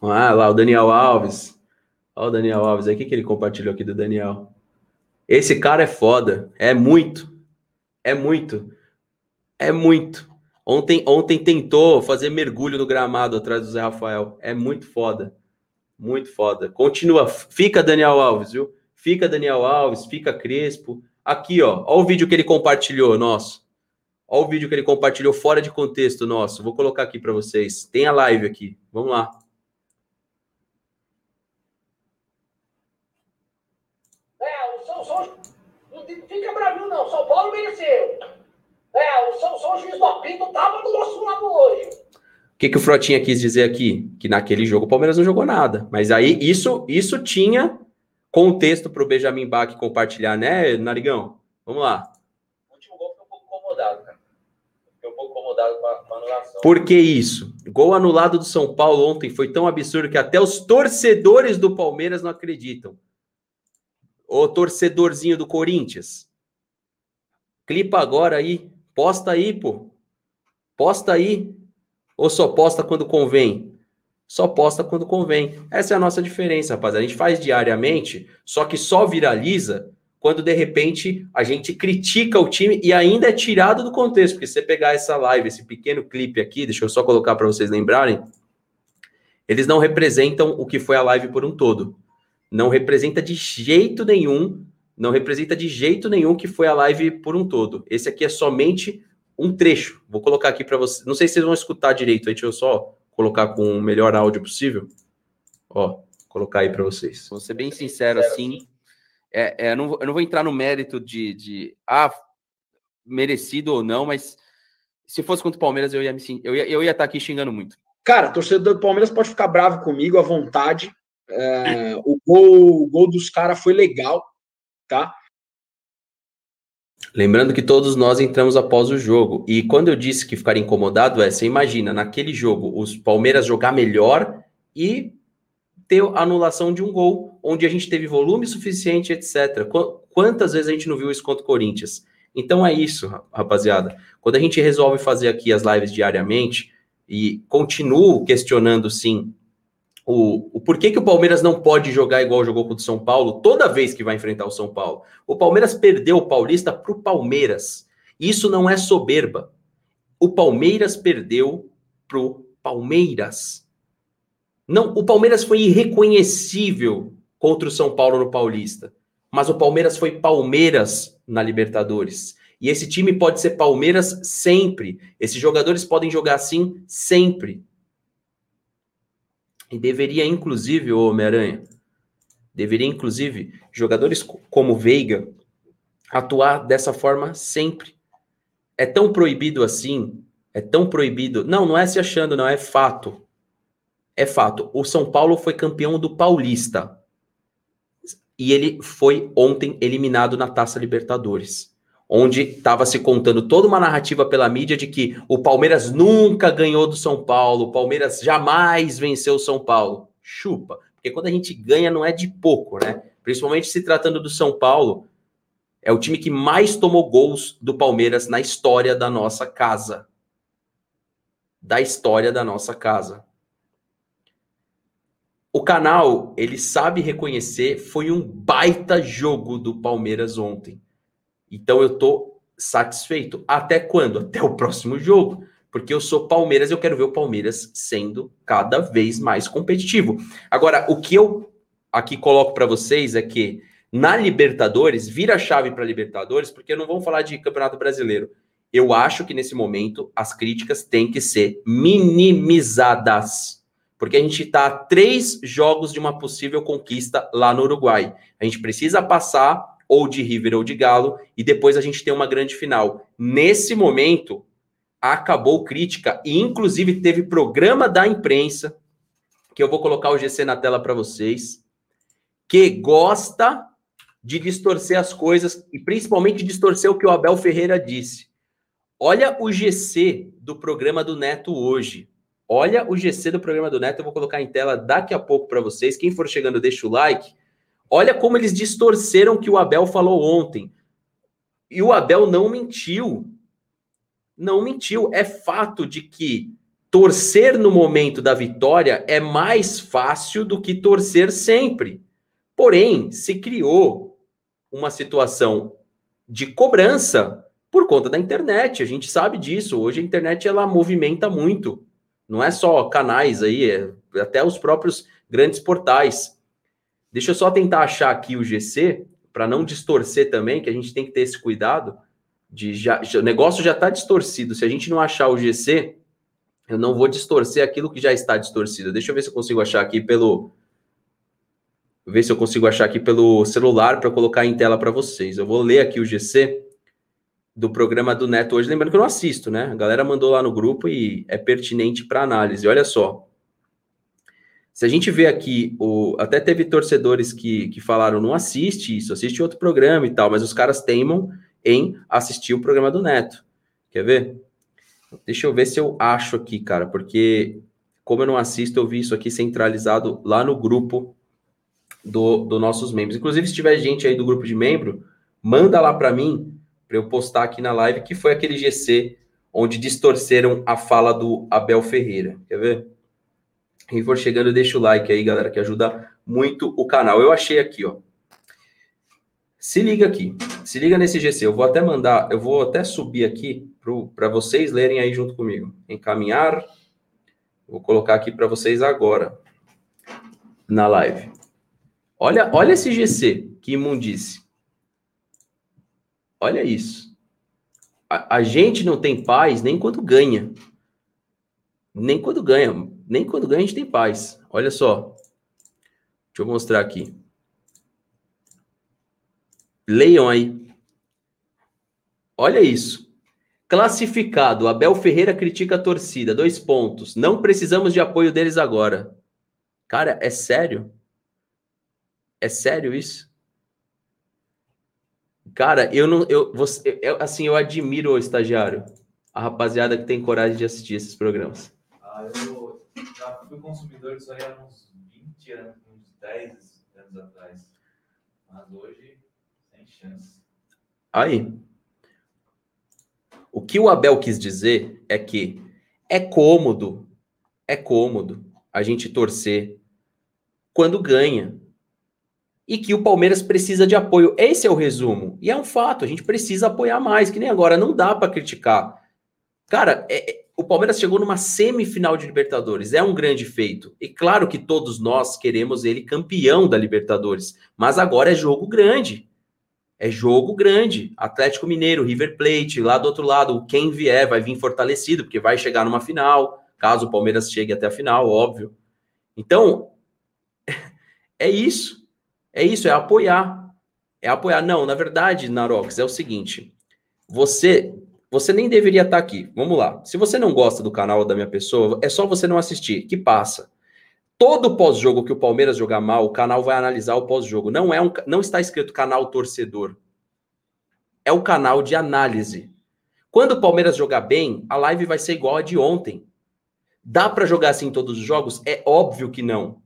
Ah, lá, o Daniel Alves. Olha o Daniel Alves aí. O que, que ele compartilhou aqui do Daniel? Esse cara é foda. É muito. É muito. É muito. Ontem, ontem tentou fazer mergulho no gramado atrás do Zé Rafael. É muito foda. Muito foda. Continua. Fica Daniel Alves, viu? Fica Daniel Alves, fica Crespo. Aqui, ó. Olha o vídeo que ele compartilhou, nosso. Olha o vídeo que ele compartilhou fora de contexto nosso. Vou colocar aqui para vocês. Tem a live aqui. Vamos lá. É, o São São. Não fica Brasil, não. São Paulo mereceu. É, o São São juiz do apito tava do nosso lado hoje. O que, que o Frotinha quis dizer aqui? Que naquele jogo o Palmeiras não jogou nada. Mas aí isso, isso tinha contexto para o Benjamin Bach compartilhar, né, Narigão? Vamos lá. O último gol foi um pouco incomodado, cara. Fiquei um pouco incomodado com a, com a anulação. Por que isso? Gol anulado do São Paulo ontem foi tão absurdo que até os torcedores do Palmeiras não acreditam. O torcedorzinho do Corinthians. Clipa agora aí. Posta aí, pô. Posta aí. Ou só posta quando convém? Só posta quando convém. Essa é a nossa diferença, rapaziada. A gente faz diariamente, só que só viraliza quando de repente a gente critica o time e ainda é tirado do contexto. Porque se você pegar essa live, esse pequeno clipe aqui, deixa eu só colocar para vocês lembrarem, eles não representam o que foi a live por um todo. Não representa de jeito nenhum, não representa de jeito nenhum que foi a live por um todo. Esse aqui é somente um trecho. Vou colocar aqui para vocês. Não sei se vocês vão escutar direito, aí deixa eu só colocar com o melhor áudio possível. Ó, colocar aí para vocês. Vou ser bem sincero assim. É, é, eu, não, eu não vou entrar no mérito de, de ah, merecido ou não, mas se fosse contra o Palmeiras, eu ia me eu ia, eu ia estar tá aqui xingando muito. Cara, torcedor do Palmeiras pode ficar bravo comigo à vontade. É, o, gol, o gol dos caras foi legal, tá? Lembrando que todos nós entramos após o jogo. E quando eu disse que ficaria incomodado, é, você imagina, naquele jogo, os Palmeiras jogar melhor e ter anulação de um gol, onde a gente teve volume suficiente, etc. Quantas vezes a gente não viu isso contra o Corinthians? Então é isso, rapaziada. Quando a gente resolve fazer aqui as lives diariamente, e continuo questionando, sim, o, o porquê que o Palmeiras não pode jogar igual jogou contra o São Paulo toda vez que vai enfrentar o São Paulo. O Palmeiras perdeu o Paulista para o Palmeiras. Isso não é soberba. O Palmeiras perdeu para o Palmeiras. Não, o Palmeiras foi irreconhecível contra o São Paulo no Paulista. Mas o Palmeiras foi Palmeiras na Libertadores. E esse time pode ser Palmeiras sempre. Esses jogadores podem jogar assim sempre. E deveria, inclusive, o Homem-Aranha, deveria, inclusive, jogadores como Veiga atuar dessa forma sempre. É tão proibido assim, é tão proibido. Não, não é se achando, não, é fato. É fato. O São Paulo foi campeão do Paulista. E ele foi ontem eliminado na Taça Libertadores onde estava se contando toda uma narrativa pela mídia de que o Palmeiras nunca ganhou do São Paulo, o Palmeiras jamais venceu o São Paulo. Chupa, porque quando a gente ganha não é de pouco, né? Principalmente se tratando do São Paulo, é o time que mais tomou gols do Palmeiras na história da nossa casa. Da história da nossa casa. O canal, ele sabe reconhecer, foi um baita jogo do Palmeiras ontem então eu tô satisfeito. Até quando? Até o próximo jogo. Porque eu sou Palmeiras e eu quero ver o Palmeiras sendo cada vez mais competitivo. Agora, o que eu aqui coloco para vocês é que na Libertadores, vira a chave para Libertadores, porque não vamos falar de Campeonato Brasileiro. Eu acho que nesse momento as críticas têm que ser minimizadas. Porque a gente está a três jogos de uma possível conquista lá no Uruguai. A gente precisa passar ou de River ou de Galo, e depois a gente tem uma grande final. Nesse momento, acabou crítica, e inclusive teve programa da imprensa, que eu vou colocar o GC na tela para vocês, que gosta de distorcer as coisas, e principalmente distorcer o que o Abel Ferreira disse. Olha o GC do programa do Neto hoje. Olha o GC do programa do Neto, eu vou colocar em tela daqui a pouco para vocês. Quem for chegando, deixa o like. Olha como eles distorceram o que o Abel falou ontem. E o Abel não mentiu. Não mentiu. É fato de que torcer no momento da vitória é mais fácil do que torcer sempre. Porém, se criou uma situação de cobrança por conta da internet. A gente sabe disso. Hoje a internet ela movimenta muito. Não é só canais aí, é até os próprios grandes portais. Deixa eu só tentar achar aqui o GC, para não distorcer também, que a gente tem que ter esse cuidado. De já, o negócio já está distorcido. Se a gente não achar o GC, eu não vou distorcer aquilo que já está distorcido. Deixa eu ver se eu consigo achar aqui pelo. Ver se eu consigo achar aqui pelo celular para colocar em tela para vocês. Eu vou ler aqui o GC do programa do Neto hoje, lembrando que eu não assisto, né? A galera mandou lá no grupo e é pertinente para análise. Olha só. Se a gente vê aqui, o, até teve torcedores que, que falaram, não assiste isso, assiste outro programa e tal, mas os caras teimam em assistir o programa do Neto. Quer ver? Deixa eu ver se eu acho aqui, cara, porque como eu não assisto, eu vi isso aqui centralizado lá no grupo do, do nossos membros. Inclusive, se tiver gente aí do grupo de membro, manda lá para mim, para eu postar aqui na live, que foi aquele GC onde distorceram a fala do Abel Ferreira. Quer ver? Quem for chegando, deixa o like aí, galera, que ajuda muito o canal. Eu achei aqui, ó. Se liga aqui, se liga nesse GC. Eu vou até mandar, eu vou até subir aqui para vocês lerem aí junto comigo. Encaminhar. Vou colocar aqui para vocês agora na live. Olha, olha esse GC, que imundice. Olha isso. A, a gente não tem paz nem quando ganha. Nem quando ganha nem quando ganha a gente tem paz. Olha só. Deixa eu mostrar aqui. Leiam aí. Olha isso. Classificado. Abel Ferreira critica a torcida. Dois pontos. Não precisamos de apoio deles agora. Cara, é sério? É sério isso? Cara, eu não. Eu, você, eu, assim, eu admiro o estagiário. A rapaziada que tem coragem de assistir esses programas. Ah, eu já fui consumidor disso aí há uns 20 anos, uns 10 anos atrás. Mas hoje, sem chance. Aí. O que o Abel quis dizer é que é cômodo, é cômodo a gente torcer quando ganha. E que o Palmeiras precisa de apoio. Esse é o resumo. E é um fato, a gente precisa apoiar mais, que nem agora, não dá para criticar. Cara, é, o Palmeiras chegou numa semifinal de Libertadores, é um grande feito. E claro que todos nós queremos ele campeão da Libertadores, mas agora é jogo grande. É jogo grande. Atlético Mineiro, River Plate, lá do outro lado, quem vier vai vir fortalecido, porque vai chegar numa final, caso o Palmeiras chegue até a final, óbvio. Então, é isso. É isso, é apoiar. É apoiar. Não, na verdade, Narox, é o seguinte: você você nem deveria estar aqui. Vamos lá. Se você não gosta do canal da minha pessoa, é só você não assistir, que passa. Todo pós-jogo que o Palmeiras jogar mal, o canal vai analisar o pós-jogo. Não é um, não está escrito canal torcedor. É o canal de análise. Quando o Palmeiras jogar bem, a live vai ser igual a de ontem. Dá para jogar assim todos os jogos? É óbvio que não.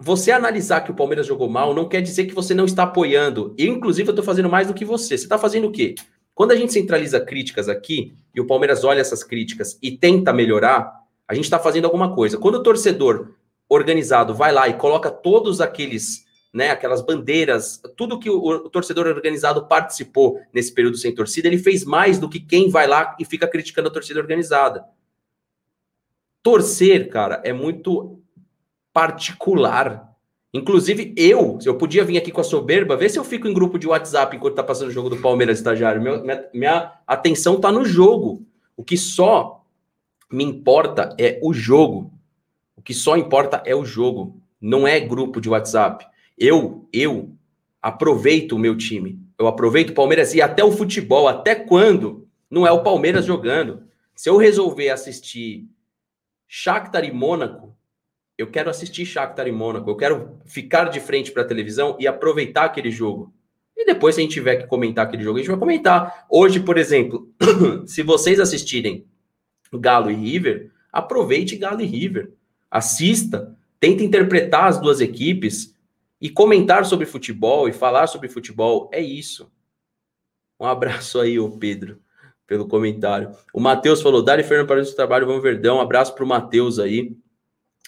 Você analisar que o Palmeiras jogou mal não quer dizer que você não está apoiando. Inclusive, eu estou fazendo mais do que você. Você está fazendo o quê? Quando a gente centraliza críticas aqui e o Palmeiras olha essas críticas e tenta melhorar, a gente está fazendo alguma coisa. Quando o torcedor organizado vai lá e coloca todos aqueles, né, aquelas bandeiras, tudo que o, o torcedor organizado participou nesse período sem torcida, ele fez mais do que quem vai lá e fica criticando a torcida organizada. Torcer, cara, é muito particular. Inclusive, eu, eu podia vir aqui com a soberba, ver se eu fico em grupo de WhatsApp enquanto tá passando o jogo do Palmeiras, estagiário. minha, minha atenção tá no jogo. O que só me importa é o jogo. O que só importa é o jogo. Não é grupo de WhatsApp. Eu, eu aproveito o meu time. Eu aproveito o Palmeiras e até o futebol. Até quando? Não é o Palmeiras jogando. Se eu resolver assistir Shakhtar e Mônaco, eu quero assistir Shakhtar e Mônaco, eu quero ficar de frente para a televisão e aproveitar aquele jogo. E depois, se a gente tiver que comentar aquele jogo, a gente vai comentar. Hoje, por exemplo, se vocês assistirem Galo e River, aproveite Galo e River. Assista, tenta interpretar as duas equipes e comentar sobre futebol e falar sobre futebol. É isso. Um abraço aí, ô Pedro, pelo comentário. O Matheus falou: Dali Fernando para o trabalho, vamos Verdão. Um abraço para o Matheus aí.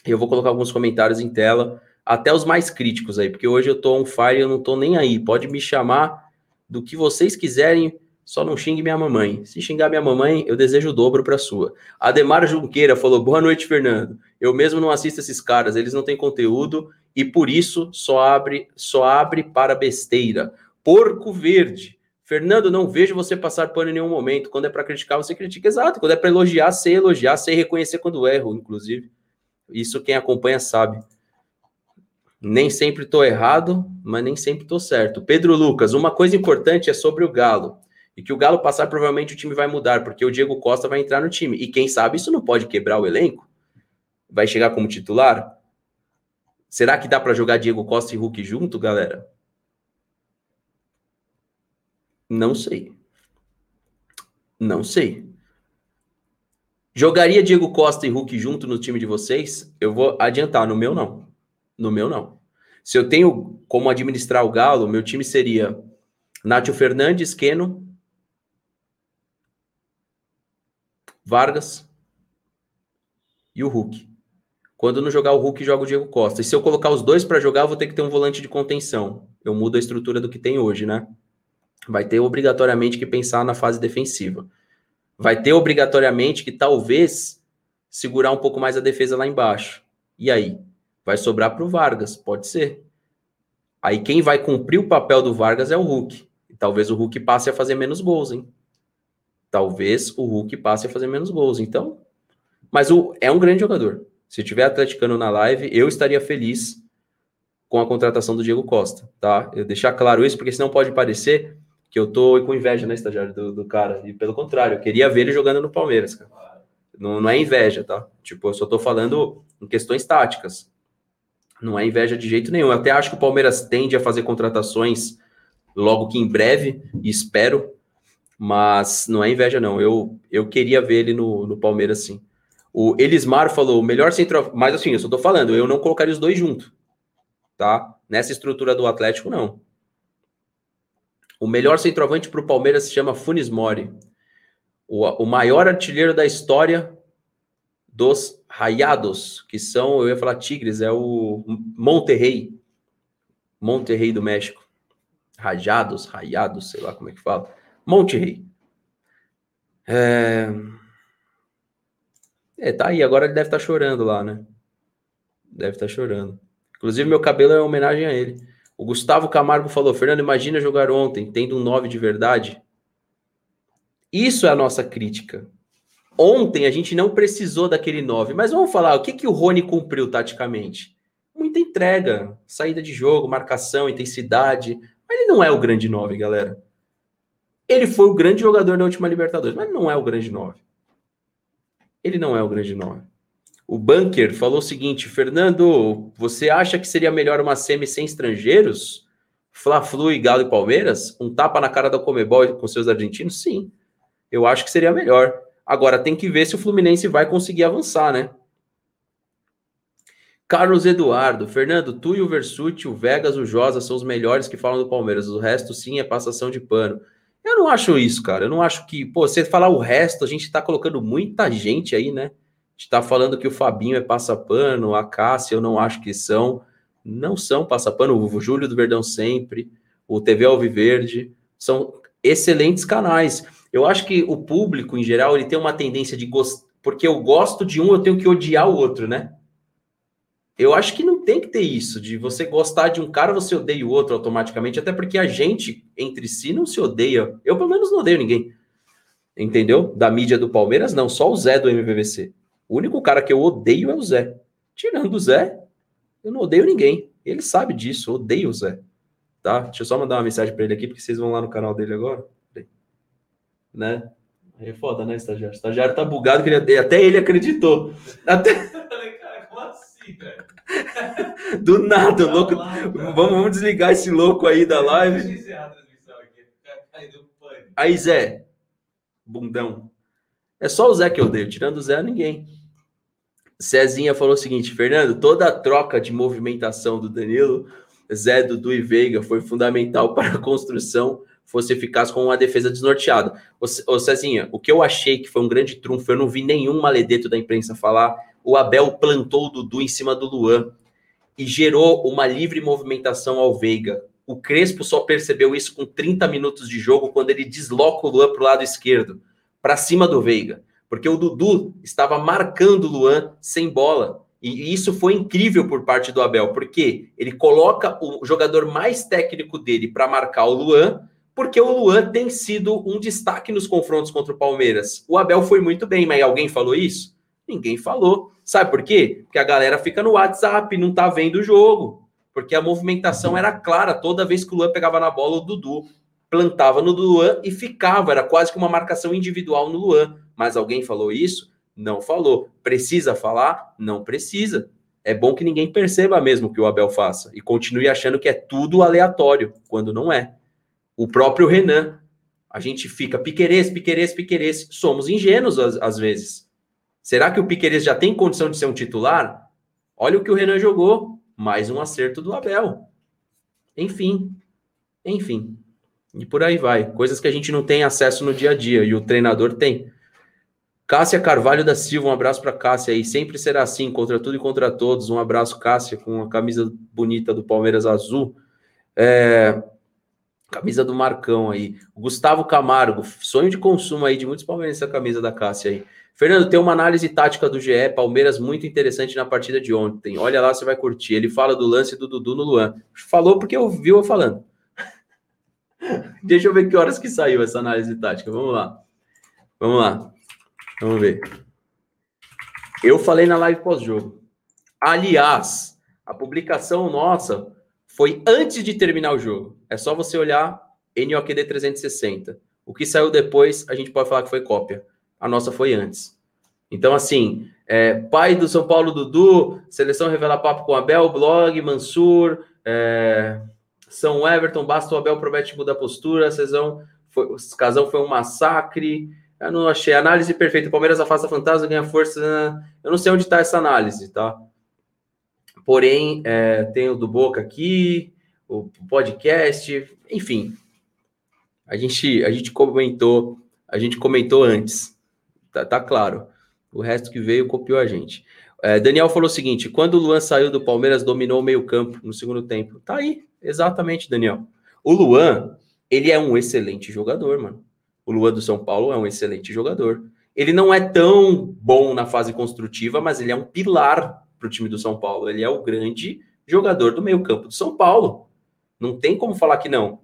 Eu vou colocar alguns comentários em tela, até os mais críticos aí, porque hoje eu tô on fire, eu não tô nem aí. Pode me chamar do que vocês quiserem, só não xingue minha mamãe. Se xingar minha mamãe, eu desejo o dobro para sua. Ademar Junqueira falou: "Boa noite, Fernando. Eu mesmo não assisto esses caras, eles não têm conteúdo e por isso só abre, só abre para besteira. Porco verde. Fernando, não vejo você passar pano em nenhum momento. Quando é para criticar, você critica exato. Quando é para elogiar, sei elogiar, sei reconhecer quando erro, inclusive. Isso quem acompanha sabe. Nem sempre estou errado, mas nem sempre estou certo. Pedro Lucas, uma coisa importante é sobre o Galo. E que o Galo passar, provavelmente o time vai mudar, porque o Diego Costa vai entrar no time. E quem sabe isso não pode quebrar o elenco? Vai chegar como titular? Será que dá para jogar Diego Costa e Hulk junto, galera? Não sei. Não sei. Jogaria Diego Costa e Hulk junto no time de vocês? Eu vou adiantar, no meu não. No meu não. Se eu tenho como administrar o Galo, meu time seria Nátio Fernandes, Keno, Vargas e o Hulk. Quando não jogar o Hulk, joga o Diego Costa. E se eu colocar os dois para jogar, eu vou ter que ter um volante de contenção. Eu mudo a estrutura do que tem hoje, né? Vai ter obrigatoriamente que pensar na fase defensiva vai ter obrigatoriamente que talvez segurar um pouco mais a defesa lá embaixo. E aí? Vai sobrar para o Vargas, pode ser. Aí quem vai cumprir o papel do Vargas é o Hulk. E talvez o Hulk passe a fazer menos gols, hein? Talvez o Hulk passe a fazer menos gols. Então, mas o, é um grande jogador. Se tiver atleticano na live, eu estaria feliz com a contratação do Diego Costa, tá? Eu deixar claro isso, porque senão pode parecer que eu tô com inveja, né, estagiário, do, do cara. E pelo contrário, eu queria ver ele jogando no Palmeiras, cara. Não, não é inveja, tá? Tipo, eu só tô falando em questões táticas. Não é inveja de jeito nenhum. Eu até acho que o Palmeiras tende a fazer contratações logo que em breve, e espero, mas não é inveja, não. Eu, eu queria ver ele no, no Palmeiras, sim. O Elismar falou, melhor centro. Mas assim, eu só tô falando, eu não colocaria os dois juntos, tá? Nessa estrutura do Atlético, não. O melhor centroavante para o Palmeiras se chama Funes Mori. O, o maior artilheiro da história dos Rayados, que são, eu ia falar Tigres, é o Monterrey. Monterrey do México. Rajados, Rayados, sei lá como é que fala. Monterrey. É... é, tá aí. Agora ele deve estar tá chorando lá, né? Deve estar tá chorando. Inclusive, meu cabelo é homenagem a ele. O Gustavo Camargo falou: Fernando, imagina jogar ontem, tendo um 9 de verdade. Isso é a nossa crítica. Ontem a gente não precisou daquele 9, mas vamos falar, o que, que o Rony cumpriu taticamente? Muita entrega, saída de jogo, marcação, intensidade. Mas ele não é o grande 9, galera. Ele foi o grande jogador da última Libertadores, mas não é o grande 9. Ele não é o grande 9. O Bunker falou o seguinte: Fernando, você acha que seria melhor uma semi sem estrangeiros? Fla-Flu e Galo e Palmeiras? Um tapa na cara da Comebol com seus argentinos? Sim, eu acho que seria melhor. Agora tem que ver se o Fluminense vai conseguir avançar, né? Carlos Eduardo, Fernando, tu e o Versuti, o Vegas, o Josa são os melhores que falam do Palmeiras. O resto, sim, é passação de pano. Eu não acho isso, cara. Eu não acho que, pô, você falar o resto, a gente tá colocando muita gente aí, né? Está falando que o Fabinho é passapano, a Cássia eu não acho que são. Não são passapano, o Júlio do Verdão sempre, o TV Alviverde, são excelentes canais. Eu acho que o público, em geral, ele tem uma tendência de gostar, porque eu gosto de um, eu tenho que odiar o outro, né? Eu acho que não tem que ter isso, de você gostar de um cara, você odeia o outro automaticamente, até porque a gente, entre si, não se odeia. Eu, pelo menos, não odeio ninguém. Entendeu? Da mídia do Palmeiras, não. Só o Zé do MVVC. O único cara que eu odeio é o Zé. Tirando o Zé, eu não odeio ninguém. Ele sabe disso, eu odeio o Zé. Tá? Deixa eu só mandar uma mensagem para ele aqui, porque vocês vão lá no canal dele agora. Né? Aí é foda, né, estagiário? O estagiário tá bugado, que ele, até ele acreditou. Até... cara, como assim, velho? Do nada, louco. Vamos, vamos desligar esse louco aí da live. Aí, Zé, bundão. É só o Zé que eu odeio, tirando o Zé, ninguém. Cezinha falou o seguinte: Fernando, toda a troca de movimentação do Danilo, Zé, Dudu e Veiga foi fundamental para a construção fosse eficaz com uma defesa desnorteada. Ô, Cezinha, o que eu achei que foi um grande trunfo, eu não vi nenhum maledeto da imprensa falar. O Abel plantou o Dudu em cima do Luan e gerou uma livre movimentação ao Veiga. O Crespo só percebeu isso com 30 minutos de jogo, quando ele desloca o Luan para o lado esquerdo, para cima do Veiga. Porque o Dudu estava marcando o Luan sem bola. E isso foi incrível por parte do Abel, porque ele coloca o jogador mais técnico dele para marcar o Luan, porque o Luan tem sido um destaque nos confrontos contra o Palmeiras. O Abel foi muito bem, mas alguém falou isso? Ninguém falou. Sabe por quê? Porque a galera fica no WhatsApp, não tá vendo o jogo. Porque a movimentação era clara. Toda vez que o Luan pegava na bola, o Dudu plantava no Luan e ficava. Era quase que uma marcação individual no Luan. Mas alguém falou isso? Não falou. Precisa falar? Não precisa. É bom que ninguém perceba mesmo que o Abel faça e continue achando que é tudo aleatório, quando não é. O próprio Renan. A gente fica Piquerez, Piquerez, Piquerez. Somos ingênuos às, às vezes. Será que o Piquerez já tem condição de ser um titular? Olha o que o Renan jogou. Mais um acerto do Abel. Enfim. Enfim. E por aí vai. Coisas que a gente não tem acesso no dia a dia e o treinador tem. Cássia Carvalho da Silva, um abraço para Cássia aí. Sempre será assim, contra tudo e contra todos. Um abraço, Cássia, com a camisa bonita do Palmeiras Azul. É, Camisa do Marcão aí. Gustavo Camargo, sonho de consumo aí de muitos palmeirenses a camisa da Cássia aí. Fernando, tem uma análise tática do GE Palmeiras muito interessante na partida de ontem. Olha lá, você vai curtir. Ele fala do lance do Dudu no Luan. Falou porque eu vi eu falando. Deixa eu ver que horas que saiu essa análise tática. Vamos lá. Vamos lá. Vamos ver. Eu falei na live pós-jogo. Aliás, a publicação nossa foi antes de terminar o jogo. É só você olhar NOQD 360. O que saiu depois, a gente pode falar que foi cópia. A nossa foi antes. Então, assim, é, pai do São Paulo Dudu, seleção revela papo com Abel, blog, Mansur, é, São Everton, basta o Abel promete mudar a postura, Cezão foi, Casão foi um massacre. Eu não achei. Análise perfeita. Palmeiras afasta fantasma, ganha força. Eu não sei onde está essa análise, tá? Porém, é, tem o do Boca aqui, o podcast, enfim. A gente, a gente comentou, a gente comentou antes, tá, tá claro. O resto que veio copiou a gente. É, Daniel falou o seguinte: quando o Luan saiu do Palmeiras, dominou o meio-campo no segundo tempo. Tá aí, exatamente, Daniel. O Luan, ele é um excelente jogador, mano. O Luan do São Paulo é um excelente jogador. Ele não é tão bom na fase construtiva, mas ele é um pilar para o time do São Paulo. Ele é o grande jogador do meio-campo do São Paulo. Não tem como falar que não.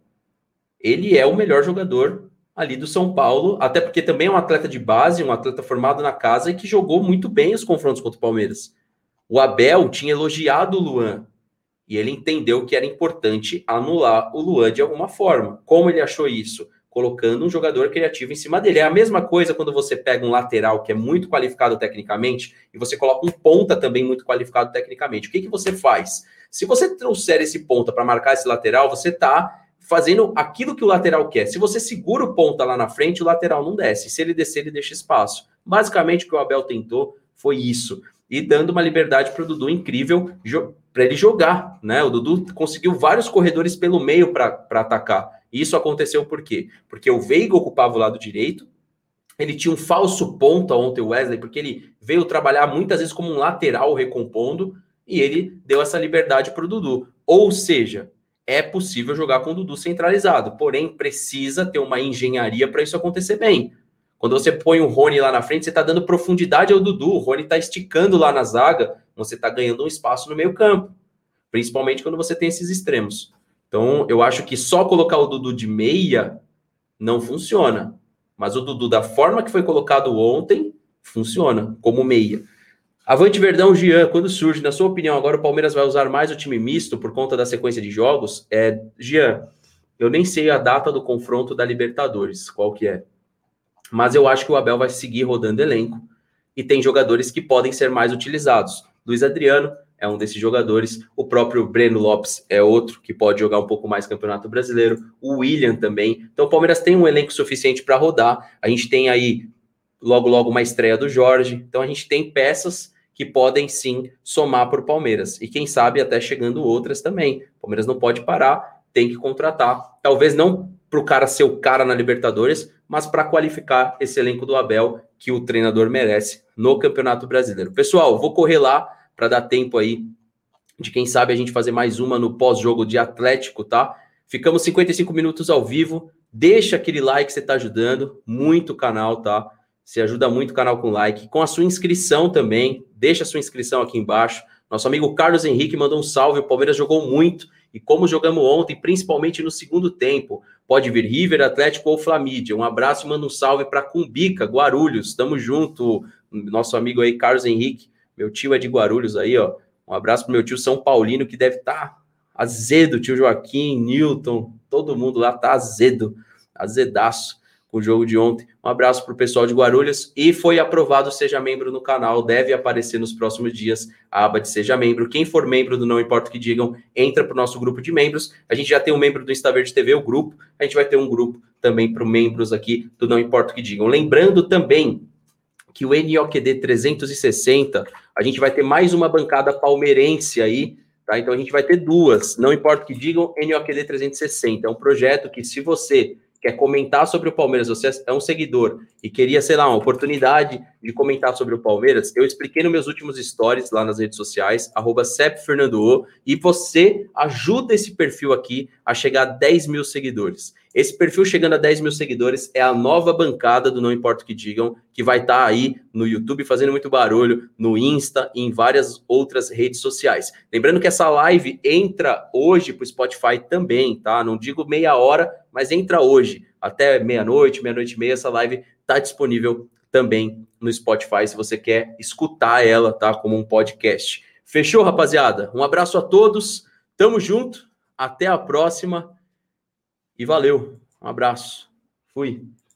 Ele é o melhor jogador ali do São Paulo, até porque também é um atleta de base, um atleta formado na casa e que jogou muito bem os confrontos contra o Palmeiras. O Abel tinha elogiado o Luan e ele entendeu que era importante anular o Luan de alguma forma. Como ele achou isso? colocando um jogador criativo em cima dele. É a mesma coisa quando você pega um lateral que é muito qualificado tecnicamente e você coloca um ponta também muito qualificado tecnicamente. O que, que você faz? Se você trouxer esse ponta para marcar esse lateral, você está fazendo aquilo que o lateral quer. Se você segura o ponta lá na frente, o lateral não desce. Se ele descer, ele deixa espaço. Basicamente, o que o Abel tentou foi isso. E dando uma liberdade para o Dudu incrível para ele jogar. Né? O Dudu conseguiu vários corredores pelo meio para atacar. Isso aconteceu por quê? Porque o Veiga ocupava o lado direito, ele tinha um falso ponta ontem, o Wesley, porque ele veio trabalhar muitas vezes como um lateral recompondo, e ele deu essa liberdade para o Dudu. Ou seja, é possível jogar com o Dudu centralizado, porém precisa ter uma engenharia para isso acontecer bem. Quando você põe o Rony lá na frente, você está dando profundidade ao Dudu. O Rony está esticando lá na zaga, você está ganhando um espaço no meio campo. Principalmente quando você tem esses extremos. Então, eu acho que só colocar o Dudu de meia não funciona. Mas o Dudu, da forma que foi colocado ontem, funciona como meia. Avante Verdão, Jean, quando surge, na sua opinião, agora o Palmeiras vai usar mais o time misto por conta da sequência de jogos? É, Jean, eu nem sei a data do confronto da Libertadores, qual que é. Mas eu acho que o Abel vai seguir rodando elenco e tem jogadores que podem ser mais utilizados. Luiz Adriano é um desses jogadores, o próprio Breno Lopes é outro que pode jogar um pouco mais Campeonato Brasileiro, o William também. Então o Palmeiras tem um elenco suficiente para rodar. A gente tem aí logo logo uma estreia do Jorge. Então a gente tem peças que podem sim somar para o Palmeiras. E quem sabe até chegando outras também. O Palmeiras não pode parar, tem que contratar. Talvez não para o cara ser o cara na Libertadores, mas para qualificar esse elenco do Abel que o treinador merece no Campeonato Brasileiro. Pessoal, vou correr lá para dar tempo aí de quem sabe a gente fazer mais uma no pós-jogo de Atlético, tá? Ficamos 55 minutos ao vivo. Deixa aquele like, você está ajudando muito o canal, tá? Você ajuda muito o canal com like, com a sua inscrição também. Deixa a sua inscrição aqui embaixo. Nosso amigo Carlos Henrique mandou um salve. O Palmeiras jogou muito e como jogamos ontem, principalmente no segundo tempo. Pode vir River, Atlético ou Flamídia. Um abraço manda um salve para Cumbica, Guarulhos. Tamo junto. Nosso amigo aí, Carlos Henrique. Meu tio é de Guarulhos aí, ó. Um abraço pro meu tio São Paulino, que deve estar tá azedo, tio Joaquim, Newton, todo mundo lá tá azedo, azedaço com o jogo de ontem. Um abraço para o pessoal de Guarulhos e foi aprovado Seja Membro no canal. Deve aparecer nos próximos dias a aba de Seja Membro. Quem for membro do Não Importa o que Digam, entra para o nosso grupo de membros. A gente já tem um membro do Instaverde TV, o grupo. A gente vai ter um grupo também para membros aqui do Não Importa o que Digam. Lembrando também que o NOQD 360, a gente vai ter mais uma bancada palmeirense aí, tá? Então a gente vai ter duas, não importa o que digam, NOQD 360. É um projeto que, se você quer comentar sobre o Palmeiras, você é um seguidor e queria, sei lá, uma oportunidade de comentar sobre o Palmeiras, eu expliquei nos meus últimos stories lá nas redes sociais, arroba e você ajuda esse perfil aqui a chegar a 10 mil seguidores. Esse perfil chegando a 10 mil seguidores é a nova bancada do Não Importa o que Digam, que vai estar tá aí no YouTube fazendo muito barulho, no Insta e em várias outras redes sociais. Lembrando que essa live entra hoje para o Spotify também, tá? Não digo meia hora, mas entra hoje. Até meia-noite, meia-noite e meia, essa live está disponível também no Spotify, se você quer escutar ela, tá? Como um podcast. Fechou, rapaziada? Um abraço a todos, tamo junto, até a próxima e valeu. Um abraço. Fui.